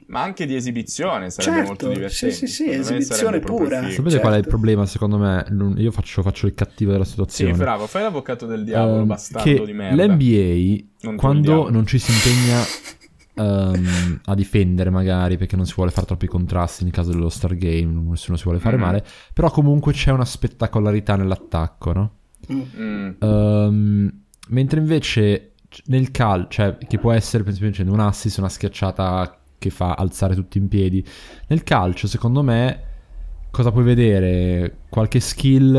Ma anche di esibizione sarebbe Certo, molto divertente. sì, sì, sì, esibizione pura. figo. Sapete Certo. qual è il problema secondo me? Io faccio, faccio il cattivo della Sì, situazione. bravo, fai l'avvocato del diavolo, Ehm, bastardo che di merda. L'NBA, Non quando non ci si impegna ehm, a difendere magari perché non si vuole fare troppi contrasti nel caso dello Star Game, nessuno si vuole fare Mhm. male, però comunque c'è una spettacolarità nell'attacco, no? Mm. Mm. Ehm, mentre invece nel calcio, cioè che può essere per esempio un assist, una schiacciata che fa alzare tutti in piedi, nel calcio secondo me cosa puoi vedere? Qualche skill,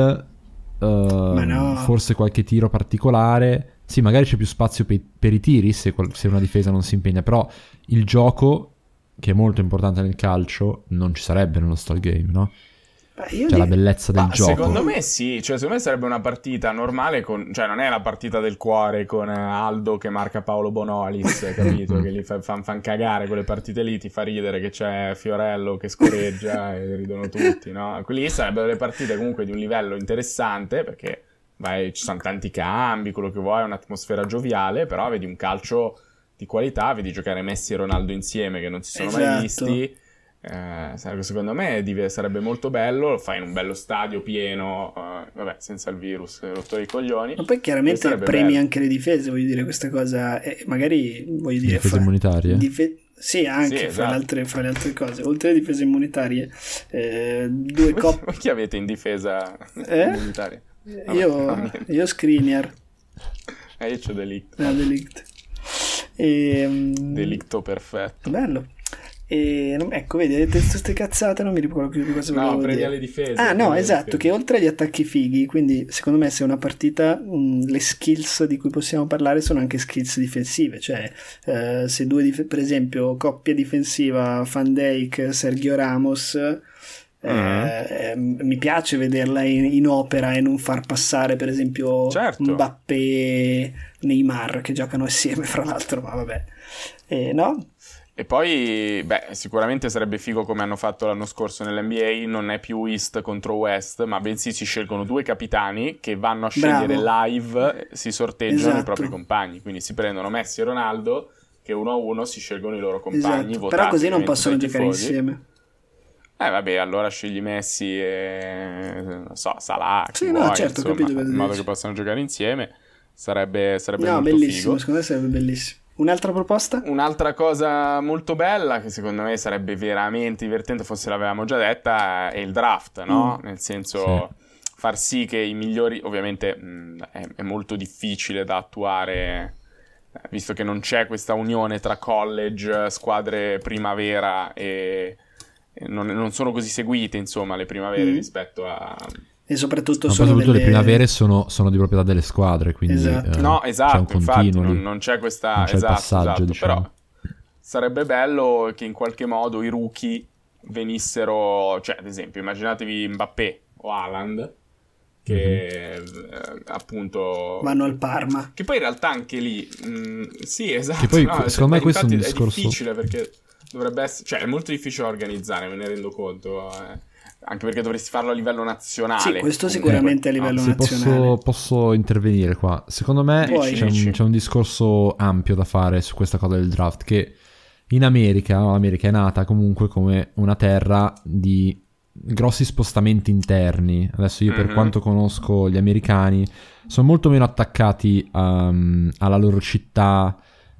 ehm, no. forse qualche tiro particolare. Sì, magari c'è più spazio pe- per i tiri se, qual- se una difesa non si impegna, però il gioco, che è molto importante nel calcio, non ci sarebbe nello Star Game, no? Cioè la di- bellezza del Ma gioco. secondo me sì, cioè secondo me sarebbe una partita normale con, cioè non è la partita del cuore con eh, Aldo che marca Paolo Bonolis, capito? che li fa, fan, fan cagare quelle partite lì, ti fa ridere che c'è Fiorello che scorreggia e ridono tutti, no? Quelli sarebbero le partite comunque di un livello interessante perché vai, ci sono tanti cambi, quello che vuoi, è un'atmosfera gioviale, però vedi un calcio di qualità, vedi giocare Messi e Ronaldo insieme che non si sono mai Esatto. visti. Eh, secondo me sarebbe molto bello, lo fai in un bello stadio pieno, eh, vabbè, senza il virus, rotto i coglioni. Ma poi chiaramente premi bello. anche le difese, voglio dire, questa cosa, eh, magari voglio dire... Difese fa- immunitarie? dife- sì, anche Sì, fra, esatto. le altre, fra le altre cose, oltre alle difese immunitarie, eh, due voi chi avete in difesa Eh? immunitaria? Io, no, io Skriniar, Eh, io c'ho Delict. la Delict. E, mm, Delicto perfetto. Bello. E non- ecco, vedi, tutte queste cazzate non mi ricordo più di cosa No, volevo prendi dire. alle difese. Ah, prendi no, esatto, che oltre agli attacchi fighi, quindi secondo me se è una partita, mh, le skills di cui possiamo parlare sono anche skills difensive, cioè eh, se due, dif- per esempio, coppia difensiva Van Dijk, Sergio Ramos, Mhm. eh, mi piace vederla in, in opera e non far passare per esempio Certo. Mbappé e Neymar che giocano assieme fra l'altro, ma vabbè. Eh, no? E poi, beh, sicuramente sarebbe figo come hanno fatto l'anno scorso nell'NBA, non è più East contro West, ma bensì si scelgono due capitani che vanno a scegliere Bravo. live, si sorteggiano Esatto. i propri compagni, quindi si prendono Messi e Ronaldo che uno a uno si scelgono i loro compagni, Esatto. votati Però così non possono giocare tifosi. insieme. Eh vabbè, allora scegli Messi e non so, Salah, Sì, no, vuoi, certo, insomma, capito in modo dici. che possano giocare insieme. Sarebbe, sarebbe No, molto bellissimo, figo. secondo me sarebbe bellissimo. Un'altra proposta? Un'altra cosa molto bella che secondo me sarebbe veramente divertente, forse l'avevamo già detta, è il draft, no? Mm. Nel senso far sì che i migliori, ovviamente mh, è, è molto difficile da attuare, eh, visto che non c'è questa unione tra college, squadre primavera e... e Non, non sono così seguite, insomma, le primavere Mm. rispetto a, E soprattutto sono soprattutto delle... le primavere sono, sono di proprietà delle squadre, quindi Esatto. eh, No, c'è esatto, un infatti non, non c'è questa Non c'è esatto, passaggio, esatto, diciamo. però sarebbe bello che in qualche modo i rookie venissero, cioè ad esempio, immaginatevi Mbappé o Haaland che eh, appunto Vanno al Parma. che poi in realtà anche lì mh, sì, esatto, Che poi, no, secondo me cioè, questo è un discorso- difficile perché dovrebbe essere, cioè è molto difficile da organizzare, me ne rendo conto. eh. Anche perché dovresti farlo a livello nazionale. Sì, questo sicuramente a livello Se nazionale. posso, posso intervenire qua, secondo me Puoi. c'è un, c'è un discorso ampio da fare su questa cosa del draft. Che in America, l'America è nata comunque come una terra di grossi spostamenti interni. Adesso io, per Mhm. quanto conosco gli americani, sono molto meno attaccati um, alla loro città,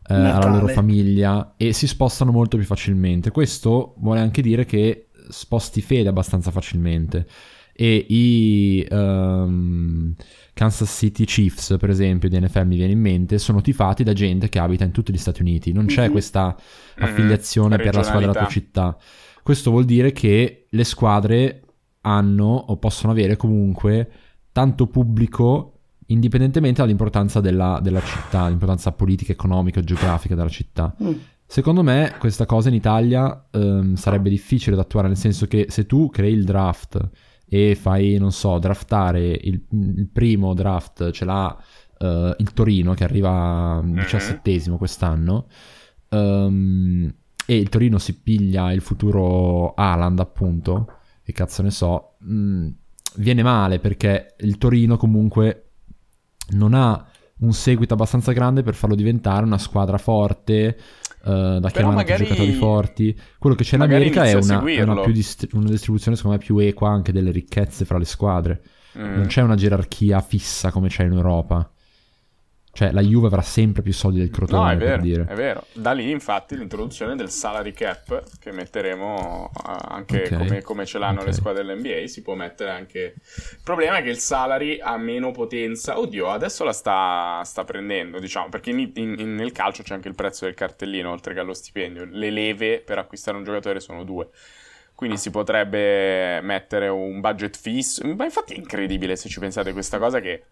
eh, alla loro famiglia e si spostano molto più facilmente. Questo vuole anche dire che sposti fede abbastanza facilmente. E i ehm, Kansas City Chiefs, per esempio, di NFL mi viene in mente, sono tifati da gente che abita in tutti gli Stati Uniti. Non c'è Mhm. questa Mhm. affiliazione per la squadra della tua città. Questo vuol dire che le squadre hanno o possono avere comunque tanto pubblico indipendentemente dall'importanza della, della città, l'importanza politica, economica e geografica della città. Mm. Secondo me questa cosa in Italia ehm, sarebbe difficile da attuare, nel senso che se tu crei il draft e fai, non so, draftare il, il primo draft, ce l'ha eh, il Torino che arriva Mhm. diciassettesimo quest'anno, ehm, e il Torino si piglia il futuro Haaland appunto, che cazzo ne so, mh, viene male perché il Torino comunque non ha un seguito abbastanza grande per farlo diventare una squadra forte, eh, da chiamare magari- giocatori forti. Quello che c'è in America è una, è una dist- una distribuzione secondo me più equa anche delle ricchezze fra le squadre. Mm. Non c'è una gerarchia fissa come c'è in Europa. Cioè la Juve avrà sempre più soldi del No, Crotone è per vero, dire. è vero. Da lì, infatti, l'introduzione del salary cap che metteremo eh, anche Ok. come, come ce l'hanno Ok. le squadre dell'NBA. Si può mettere anche. Il problema è che il salary ha meno potenza. Oddio, adesso la sta, sta prendendo, diciamo, perché in- in- in- nel calcio c'è anche il prezzo del cartellino oltre che allo stipendio. Le leve per acquistare un giocatore sono due. Quindi si potrebbe mettere un budget fisso. Ma infatti è incredibile se ci pensate questa cosa che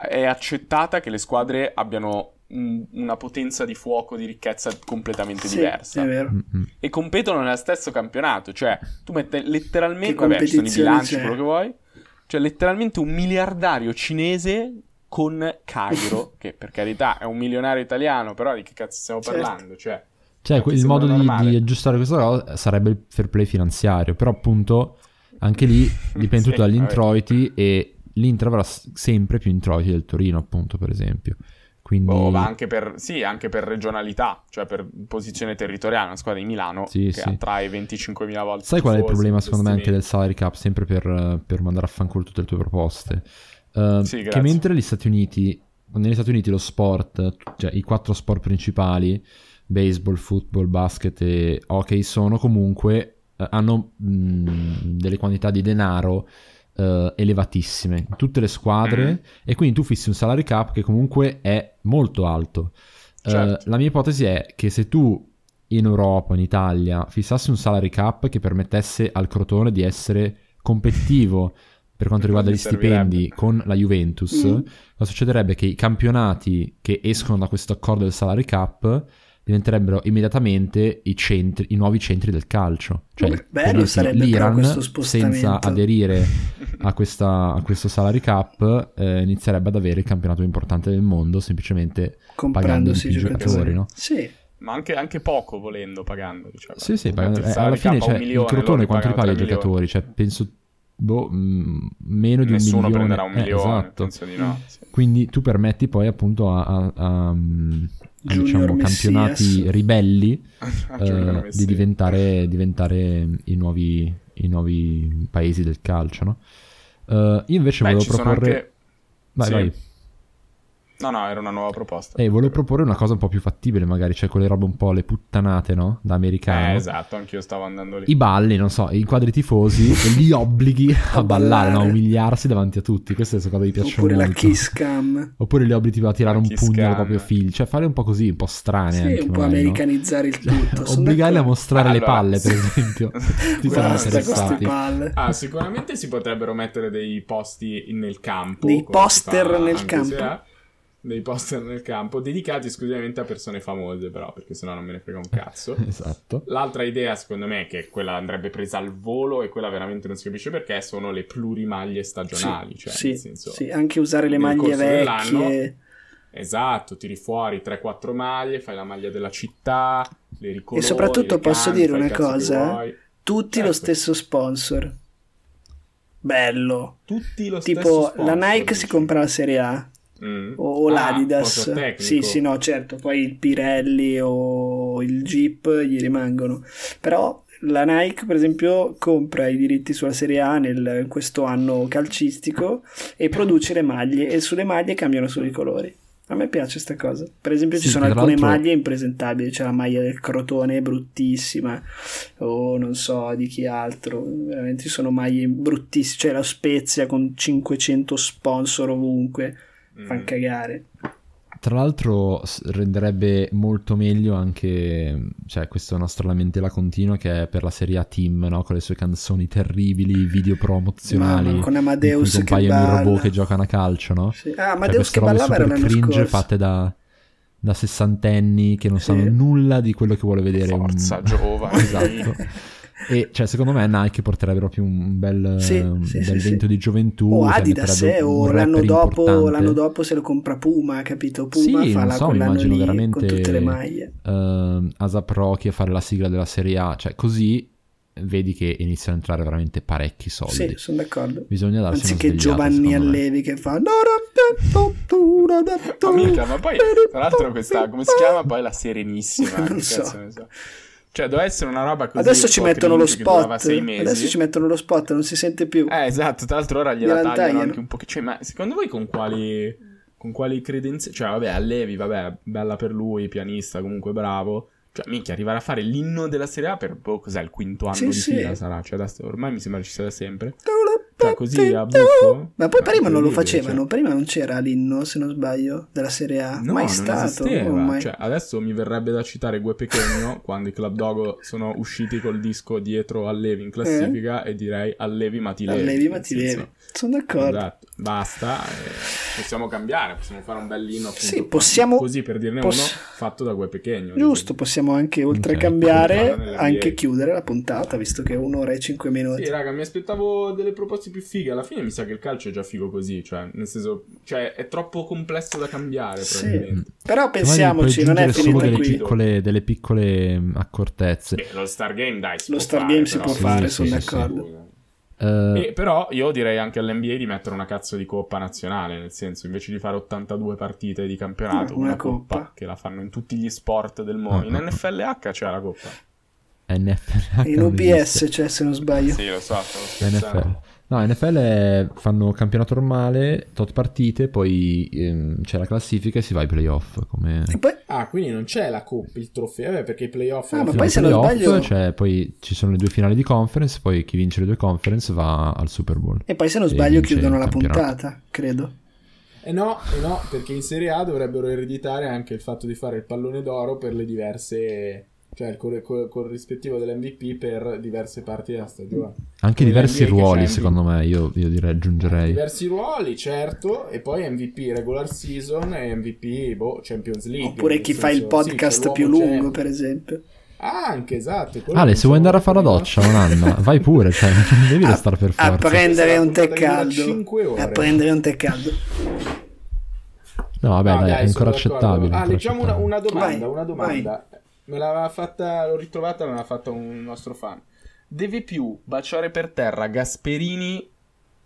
è accettata che le squadre abbiano un- una potenza di fuoco, di ricchezza completamente Sì, diversa è vero. E competono nello stesso campionato. Cioè, tu metti letteralmente. Che Vabbè, ci sono i competizione bilanci, c'è? quello che vuoi. Cioè, letteralmente un miliardario cinese con Cairo, che per carità è un milionario italiano, però di che cazzo stiamo Certo. parlando? Cioè, Cioè, il modo di, di aggiustare questa cosa sarebbe il fair play finanziario, però appunto anche lì dipende Sì, tutto dagli vabbè. introiti e l'Inter avrà sempre più introiti del Torino, appunto, per esempio. Quindi boh, ma anche per, sì, anche per regionalità, cioè per posizione territoriale. Una squadra di Milano Sì, che sì. attrae 25.000 volte. sai qual è il problema secondo me anche del salary cap, sempre per, per mandare a fanculo tutte le tue proposte? Eh, Sì, che mentre gli Stati Uniti, negli Stati Uniti lo sport, cioè i quattro sport principali, baseball, football, basket e hockey, sono comunque, eh, hanno mh, delle quantità di denaro eh, elevatissime in tutte le squadre Mhm. e quindi tu fissi un salary cap che comunque è molto alto. Eh, Certo. la mia ipotesi è che se tu in Europa, in Italia, fissassi un salary cap che permettesse al Crotone di essere competitivo per quanto riguarda gli stipendi con la Juventus, Mm. cosa succederebbe? Che i campionati che escono da questo accordo del salary cap diventerebbero immediatamente i, centri, i nuovi centri del calcio. Cioè, bello sarebbe però l'Iran, senza aderire a, questa- a questo salary cap, eh, inizierebbe ad avere il campionato più importante del mondo, semplicemente i pagando più giocatori. no? Sì, Ma anche, anche poco volendo, pagando. Diciamo. Sì, sì, pagando- il eh, alla fine cioè, il milione, Crotone loro quanto li paga i giocatori? Cioè, penso boh, mh, meno di Nessuno un milione. prenderà un Eh, milione, esatto. penso di no. sì. Quindi tu permetti poi appunto a, a- a, mm, diciamo, campionati ribelli Ah, eh, di diventare, diventare i, nuovi, i nuovi paesi del calcio, no? Eh, io invece Beh, volevo proporre... anche... Vai, sì. vai. No, no, era una nuova proposta. Eh, volevo proporre una cosa un po' più fattibile magari, cioè quelle robe un po' le puttanate, no? Da americano. Eh, esatto, anch'io stavo andando lì. I balli, non so, i tifosi e li obblighi a A ballare, no? ballare. umiliarsi davanti a tutti. Queste sono cose che mi piacciono oppure la molto. kiss cam. Oppure li obblighi tipo a tirare La un pugno al proprio figlio. Cioè fare un po' così, un po' strane Sì, anche un po' magari, no? americanizzare il tutto. sono Obbligarli a mostrare le Allora, palle, per esempio. Ti saranno interessati. palle. Ah, sicuramente si potrebbero mettere dei posti nel campo. Dei poster fa nel campo. Dei poster nel campo, dedicati esclusivamente a persone famose, però, perché sennò non me ne frega un cazzo. Esatto. L'altra idea, secondo me, che quella andrebbe presa al volo e quella veramente non si capisce perché, sono le plurimaglie stagionali. cioè, sì, nel senso, sì, anche usare le maglie vecchie. Esatto, tiri fuori 3-4 maglie, fai la maglia della città, le ricolori, E soprattutto posso canti, dire una cosa? vuoi. Tutti lo Ecco. stesso sponsor. Bello. Tutti lo stesso Tipo la Nike dici. si compra la Serie A Mm. o Ah, l'Adidas. Sì, sì, no, certo, poi il Pirelli o il Jeep gli rimangono. Però la Nike, per esempio, compra i diritti sulla Serie A nel, in questo anno calcistico e produce le maglie e sulle maglie cambiano solo i colori. A me piace sta cosa. Per esempio, ci Sì, sono che tra alcune l'altro- maglie impresentabili. C'è la maglia del Crotone, bruttissima, o non so di chi altro. Veramente ci sono maglie bruttissime. C'è la Spezia con 500 sponsor ovunque. Fan Mm. cagare. Tra l'altro renderebbe molto meglio anche, cioè questa nostra lamentela continua che è per la serie A Team, no? Con le sue canzoni terribili, video promozionali, Mamma, con in Amadeus cui che compaiono i robot che giocano a calcio, no? Sì. Ah, Cioè, Amadeus queste che ballava era super l'anno cringe scorso. fatte da, da sessantenni che non Sì. sanno nulla di quello che vuole vedere. un- Forza, giovani. esatto. E cioè, secondo me Nike porterebbe proprio un bel, Sì, un sì, bel sì, vento sì. di gioventù. O Adidas, metterebbe eh, un o l'anno dopo, l'anno dopo se lo compra Puma, capito? Puma Sì, fa la, so, lì veramente con tutte le maglie. ehm, Asap Rocky a fare la sigla della Serie A, cioè così vedi che iniziano a entrare veramente parecchi soldi. Sì, sono d'accordo. Bisogna darsi Anziché Giovanni. Allevi che fa Ma mica, ma poi tra l'altro questa come si chiama poi la Serenissima, Non che so. cazzo ne so. Cioè, doveva essere una roba così Adesso ci mettono lo spot. Adesso ci mettono lo spot, non si sente più. Eh, esatto, tra l'altro ora gliela tagliano tagliano. anche un po'. Cioè, ma secondo voi con quali con quali credenze, cioè vabbè, Allevi, vabbè, bella per lui, pianista, comunque bravo. Cioè, minchia, arrivare a fare l'inno della Serie A per boh, cos'è il quinto anno Sì, di sì. fila sarà, cioè da- ormai mi sembra ci sia da sempre. Cioè, così a buffo. Ma poi Eh, prima non lo facevano, cioè. prima non c'era l'inno, se non sbaglio, della Serie A. No, mai stato. oh, mai- Cioè, adesso mi verrebbe da citare Gue Pechegno quando i Club Dogo sono usciti col disco dietro Allevi in classifica e direi Allevi ma ti levi. Allevi, ma ti senso- levi. Sono d'accordo. Esatto, basta. eh, possiamo cambiare, possiamo fare un bellino appunto, Sì, possiamo- così per dirne poss- uno fatto da Gue Pechegno. Giusto, possiamo anche, oltre Ok. a cambiare, anche chiudere la puntata, visto che è un'ora e cinque minuti. Sì, raga, mi aspettavo delle proposte più fighe. Alla fine mi sa che il calcio è già figo così. Cioè, nel senso, cioè, è troppo complesso da cambiare. Sì. Però pensiamoci, non è finita delle qui. piccole, delle piccole mm, accortezze. Beh, lo Star Game, dai. si Lo può Star fare, Game si però. può Sì, fare, sì, sono sì, d'accordo. Eh, E però io direi anche all'NBA di mettere una cazzo di coppa nazionale, nel senso invece di fare 82 partite di campionato, Una una, coppa. coppa. che la fanno in tutti gli sport del mondo. In Ah, ah, ah. NFLH c'è la coppa. NFL In UBS c'è, se non sbaglio. Sì, lo so. NFL. No, NFL è- fanno campionato normale, tot partite, poi ehm, c'è la classifica e si va ai playoff. Come... E poi, Ah, quindi non c'è la coppa, il trofeo, eh, perché i playoff... Ah, ma poi se non sbaglio- cioè, poi ci sono le due finali di conference, poi chi vince le due conference va al Super Bowl. e poi se non E sbaglio chiudono la puntata, credo. Eh no, eh no, perché in Serie A dovrebbero ereditare anche il fatto di fare il pallone d'oro per le diverse... Cioè il col, col- col rispettivo dell'MVP per diverse parti della stagione. Anche Come diversi ruoli, c'è secondo me, io, io direi aggiungerei. Diversi ruoli, certo, e poi MVP regular season e MVP boh, Champions League. Oppure chi fa il senso, sì, podcast c'è più lungo, c'è- per esempio. Ah, anche esatto. Ale, se vuoi andare a fare la doccia o Nanna, vai pure, cioè, non devi restare per A forza. prendere Questa un tè caldo. A prendere un tè caldo. No, vabbè, No, dai, è sono ancora accettabile. Ah, ancora leggiamo una, accettabile. una domanda, Vai, una domanda. Me l'aveva fatta, l'ho ritrovata, me l'ha fatta un nostro fan. Deve più baciare per terra Gasperini.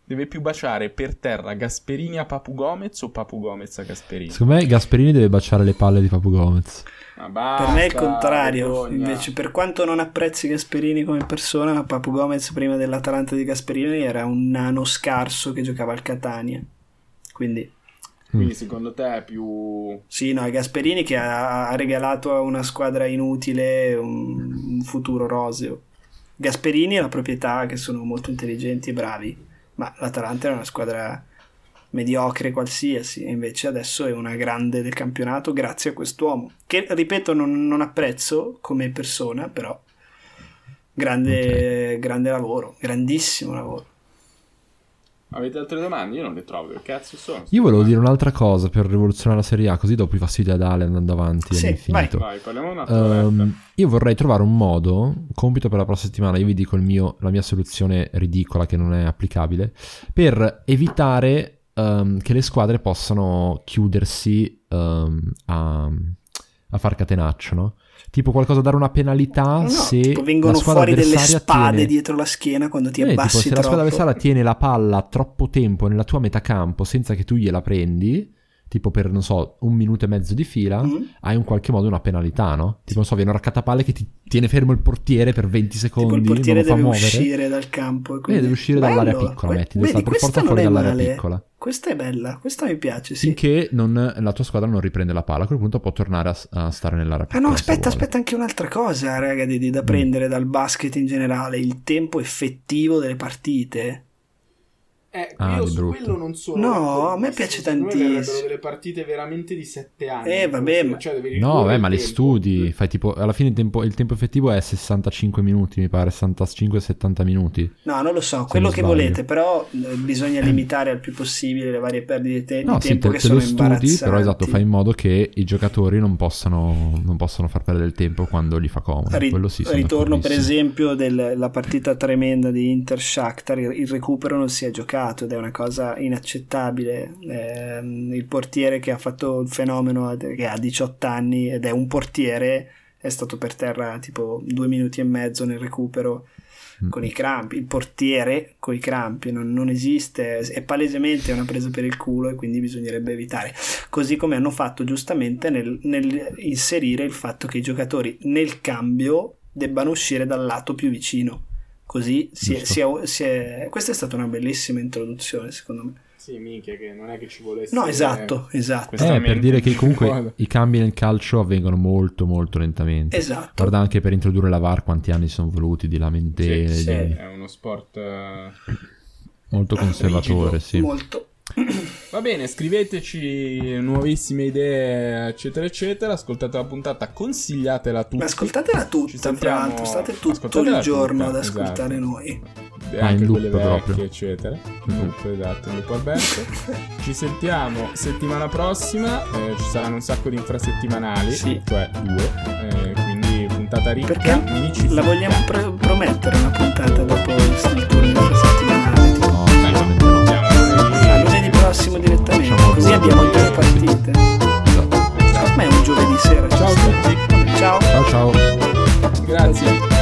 Deve più baciare per terra Gasperini a Papu Gomez o Papu Gomez a Gasperini? Secondo me Gasperini deve baciare le palle di Papu Gomez. Ma Per me è il basta, contrario. vergogna. Invece, per quanto non apprezzi Gasperini come persona, Papu Gomez prima dell'Atalanta di Gasperini era un nano scarso che giocava al Catania. Quindi, Quindi secondo te è più... sì, no, è Gasperini che ha, ha regalato a una squadra inutile un, un futuro roseo. Gasperini e la proprietà che sono molto intelligenti e bravi, ma l'Atalanta era una squadra mediocre qualsiasi e invece adesso è una grande del campionato grazie a quest'uomo che ripeto non, non apprezzo come persona però grande, grande lavoro grandissimo lavoro Avete altre domande? Io non le trovo, che cazzo sono? Io volevo dire un'altra cosa per rivoluzionare la Serie A, così dopo i fastidio ad Ale andando avanti Sì, all'infinito. Vai, parliamo un attimo. Ehm, io vorrei trovare un modo, compito per la prossima settimana, io vi dico il mio- la mia soluzione ridicola che non è applicabile, per evitare ehm, che le squadre possano chiudersi ehm, a, a far catenaccio, no? Tipo qualcosa da dare una penalità No, se tipo vengono la fuori delle spade tiene... dietro la schiena quando ti Eh, tipo, abbassi se la troppo. squadra avversaria tiene la palla troppo tempo nella tua metà campo senza che tu gliela prendi, tipo per, non so, un minuto e mezzo di fila, Mm? hai in qualche modo una penalità, no? Tipo, non so, viene un raccattapalle che ti tiene fermo il portiere per 20 secondi, Tipo il portiere non deve muovere. uscire dal campo. e quindi- deve uscire Bello, dall'area piccola, que- metti, deve stare per questa forza fuori dall'area male. piccola. Questa è bella, questa mi piace, sì. Finché non- la tua squadra non riprende la palla, a quel punto può tornare a, a stare nell'area Ah piccola. no, se aspetta, aspetta anche un'altra cosa, raga, di, di- Mm. da prendere dal basket in generale, il tempo effettivo delle partite. Eh, Ah, io su brutto. quello non sono. No, a me piace tantissimo. verrebbero delle partite veramente di 7 anni. Eh, vabbè, ma- Cioè, No, il ma li tempo. studi, fai tipo, alla fine il tempo, il tempo effettivo è 65 minuti, mi pare, 65-70 minuti. No, non lo so, quello che sbaglio. volete, però eh, bisogna limitare al più possibile le varie perdite di, No, sì, tempo te, che te sono lo studi, però esatto, fai in modo che i giocatori non possano, non possano far perdere il tempo quando gli fa comodo. Ri- Quello sì, ritorno per esempio della partita tremenda di Inter Shakhtar il, il recupero non si è giocato ed è una cosa inaccettabile. Ehm, il portiere che ha fatto il fenomeno che ha 18 anni ed è un portiere è stato per terra tipo due minuti e mezzo nel recupero Mm. con i crampi. Il portiere con i crampi non, non esiste è palesemente una presa per il culo e quindi bisognerebbe evitare. Così come hanno fatto giustamente nel, nel inserire il fatto che i giocatori nel cambio debbano uscire dal lato più vicino così si è, si è- si è- questa è stata una bellissima introduzione secondo me Sì, minchia, che non è che ci volesse. no esatto esatto Eh, per dire che comunque i cambi nel calcio avvengono molto molto lentamente. esatto Guarda anche per introdurre la VAR quanti anni sono voluti di lamentele, Sì, sì. di- È uno sport. eh, molto conservatore, rigido. sì. molto Va bene, scriveteci nuovissime idee, eccetera, eccetera. Ascoltate la puntata, consigliatela a tutti. ma ascoltatela tutta tra sentiamo- l'altro state tutto il giorno tutta, ad ascoltare esatto. noi E Ah, anche in loop quelle vecchie, proprio. eccetera. Mhm. Loop, esatto, in loop Alberto. Ci sentiamo settimana prossima. eh, ci saranno un sacco di infrasettimanali, Sì. cioè due. eh, quindi puntata ricca. perché amici la vogliamo pre- promettere una puntata dopo il turno prossimo direttamente. Facciamo Così abbiamo tre partite. Esatto. È un giovedì sera. Ciao a tutti. Ciao. Ciao ciao. Grazie.